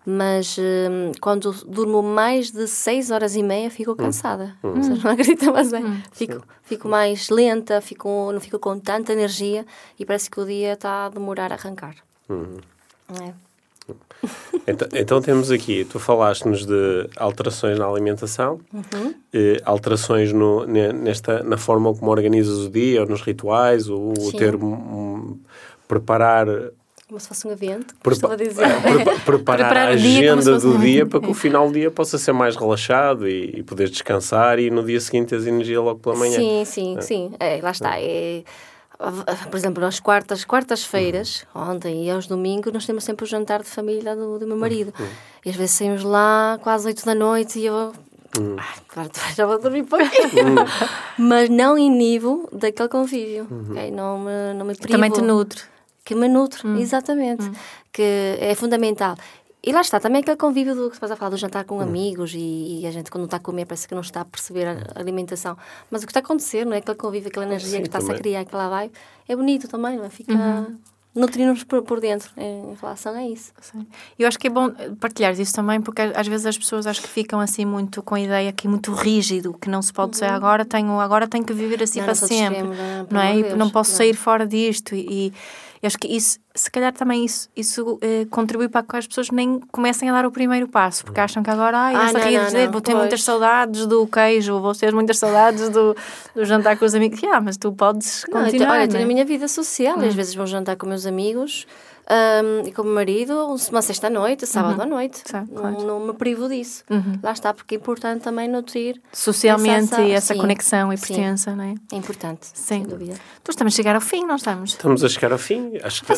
mas hum, quando durmo mais de 6 horas e meia fico hum. cansada. Hum. Vocês não acreditam, mas bem. Hum. Fico, fico mais lenta, fico, não fico com tanta energia e parece que o dia está a demorar a arrancar. Hum. É. Então, então, temos aqui, tu falaste-nos de alterações na alimentação, uhum. eh, alterações no, nesta, na forma como organizas o dia, ou nos rituais, o, o ter um, preparar como se fosse um evento, Prepa dizer. [LAUGHS] [LAUGHS] Preparar, preparar a agenda do dia para que o final do dia possa ser mais relaxado e, e poder descansar e no dia seguinte tens energia logo pela manhã. Sim, sim, é. sim. É, lá está. É, por exemplo, nas quartas, quartas-feiras, uhum. ontem e aos domingos, nós temos sempre o jantar de família do, do meu marido. Uhum. E às vezes saímos lá quase oito da noite e eu Hum. Ai, claro, já vou dormir pouquinho. Hum. [LAUGHS] Mas não inibo daquele convívio. Uhum. Okay? Não, me, não me privo. Também te nutre que me nutre, hum. exatamente, hum. que é fundamental. E lá está, também aquele convívio do que se a falar do jantar com hum. amigos e, e, a gente quando está a comer parece que não está a perceber a alimentação. Mas o que está a acontecer, não é? Aquele convívio, aquela energia Sim, que está-se a criar, que lá vai, é bonito também, não é? Fica... Uhum nutrir-nos por, por, dentro em relação a isso. Sim. Eu acho que é bom partilhar isso também, porque às vezes as pessoas acho que ficam assim muito com a ideia que é muito rígido, que não se pode uhum. dizer agora tenho, agora tenho que viver assim não, para sempre, extremo, não, não é? Deus, não posso não. sair fora disto e, e eu acho que isso, se calhar também isso, isso eh, contribui para que as pessoas nem comecem a dar o primeiro passo, porque acham que agora, ai, ah, essa rir dizer, vou ter pois. muitas saudades do queijo, vou ter muitas saudades do, do jantar com os amigos. Ah, mas tu podes continuar. Não, eu, olha, eu tenho a minha vida social, hum. às vezes vou jantar com meus amigos um, e com o meu marido, uma sexta-noite, sábado uhum. à noite. Sim, claro. não, não, me privo disso. Uhum. Lá está, porque é importante também nutrir socialmente essa, essa conexão e pertença, não é? É importante, Sim. sem dúvida. Então estamos a chegar ao fim, não estamos? Estamos a chegar ao fim. Acho que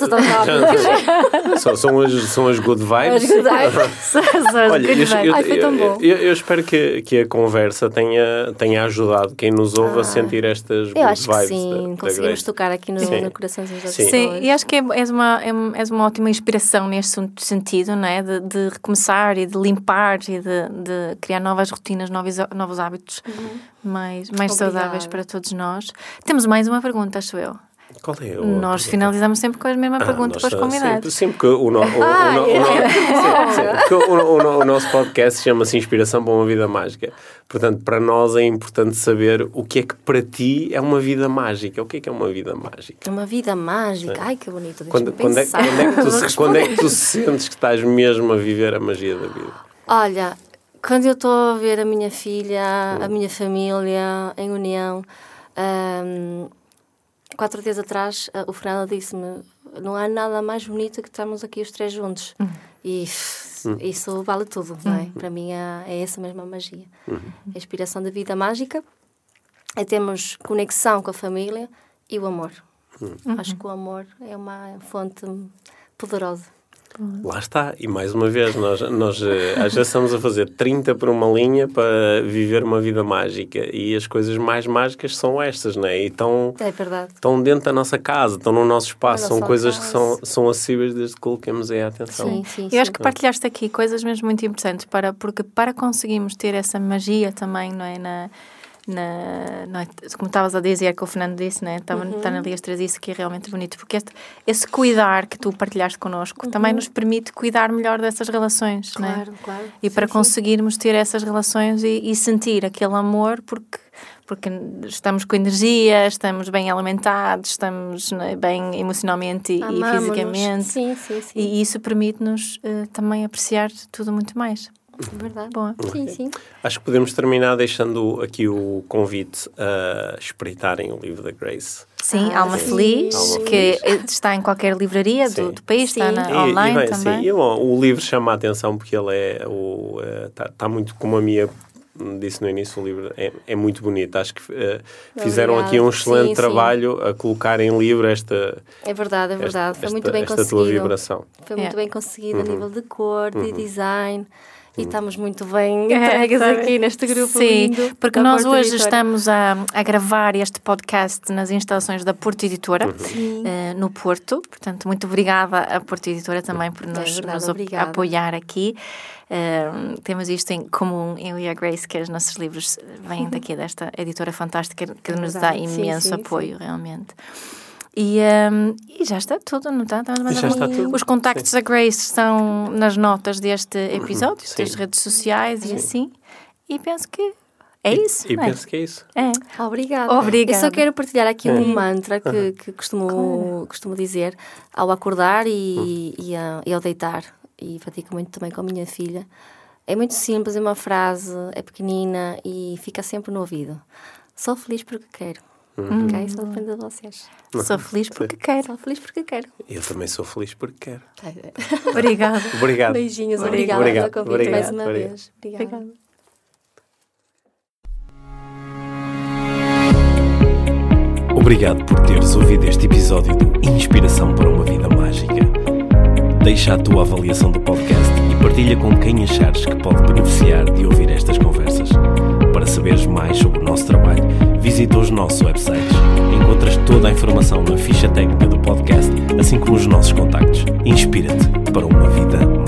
são, são, as, são as good vibes. As good vibes. [LAUGHS] [LAUGHS] Olha, good vibes. Eu, Ai, foi tão bom. Eu, eu, espero que, que a conversa tenha, tenha ajudado quem nos ouve ah, a sentir estas good vibes. Eu acho que sim, da, conseguimos da tocar aqui no, no coração das pessoas. Sim, e acho que é, é uma, é, és uma ótima inspiração neste sentido, não é? De, de recomeçar e de limpar e de, de criar novas rotinas, novos, novos hábitos uhum. mais, mais saudáveis para todos nós. Temos mais uma pergunta, acho eu. Qual é o Nós finalizamos sempre com a mesma ah, pergunta para os convidados. Sempre, sempre que o, no, o, ah, o, o, nosso podcast chama-se Inspiração para uma Vida Mágica. Portanto, para nós é importante saber o que é que para ti é uma vida mágica. O que é que é uma vida mágica? Uma vida mágica? Ai, que bonito. Quando, quando, é, quando, é, que tu, quando é que tu sentes que estás mesmo a viver a magia da vida? Olha, quando eu estou a ver a minha filha, hum. a minha família em união. Um, quatro dias atrás, o Fernando disse-me: não há nada mais bonito que estarmos aqui os três juntos. Uhum. E uhum. isso vale tudo, não é? Uhum. Para mim é, é, essa mesma magia. Uhum. A inspiração da vida mágica é termos conexão com a família e o amor. Uhum. Acho que o amor é uma fonte poderosa. Lá está, e mais uma vez, nós, nós eh, já estamos a fazer 30 por uma linha para viver uma vida mágica e as coisas mais mágicas são estas, não é? E estão, é verdade. estão dentro da nossa casa, estão no nosso espaço, são coisas que são, são acessíveis desde que coloquemos aí a atenção. Sim, sim, Eu sim. acho que partilhaste aqui coisas mesmo muito importantes, para, porque para conseguirmos ter essa magia também, não é? Na, na, na, como estavas a dizer, que o Fernando disse, né? Está uhum. tá na 3 isso que é realmente bonito, porque este, esse cuidar que tu partilhaste connosco uhum. também nos permite cuidar melhor dessas relações, claro, né? claro. E sim, para sim. conseguirmos ter essas relações e, e sentir aquele amor, porque porque estamos com energia, estamos bem alimentados, estamos né, bem emocionalmente e, e fisicamente. Sim, sim, sim. E isso permite-nos uh, também apreciar tudo muito mais. Verdade. Boa. Sim, sim. Acho que podemos terminar deixando aqui o convite a espreitarem o livro da Grace. Sim, ah, Alma, sim. Feliz, Alma que Feliz. está em qualquer livraria do, do, país, sim. está na, e, online e bem, também. Sim, e, o livro chama a atenção porque ele é o, está, eh, está muito como a minha disse no início, o livro é, é muito bonito. Acho que uh, fizeram aqui um excelente sim, trabalho sim. a colocar em livro esta. É verdade, é verdade. Esta, Foi muito bem esta conseguido. Tua vibração. Foi muito é. bem conseguido uhum. a nível de cor, de uhum. design. E estamos muito bem [LAUGHS] entregues é, aqui neste grupo. Sim, lindo, porque nós hoje estamos a, a gravar este podcast nas instalações da Porto Editora, uh, no Porto. Portanto, muito obrigada à Porto Editora também por nos, é verdade, nos apoiar aqui. Uh, temos isto em comum, eu e a Grace, que os nossos livros vêm [LAUGHS] daqui desta editora fantástica que é nos dá imenso sim, sim, apoio, sim. realmente. E, um, e, já está tudo, não está? já está tudo. Os contactos da Grace estão nas notas deste episódio, Sim. das redes sociais Sim. e assim. E penso que é isso. E, e é? penso que é isso. É. Obrigada. Obrigada. Eu só quero partilhar aqui um mantra que, que costumo, claro. costumo dizer ao acordar e, e, a, e ao deitar. E pratico muito também com a minha filha. É muito simples, é uma frase, é pequenina e fica sempre no ouvido. Sou feliz porque quero. Uhum. Ok? Só depende de vocês. Sou feliz porque Sim. quero. Sou feliz porque quero. Eu também sou feliz porque quero. [LAUGHS] Obrigada. Obrigado. Beijinhos, obrigada obrigado. pelo convite mais uma obrigado. vez. Obrigada. Obrigado por teres ouvido este episódio do Inspiração para uma Vida Mágica. Deixa a tua avaliação do podcast e partilha com quem achares que pode beneficiar de ouvir estas conversas. Para saberes mais sobre o nosso trabalho, visita os nossos websites. Encontras toda a informação na ficha técnica do podcast, assim como os nossos contactos. Inspira-te para uma vida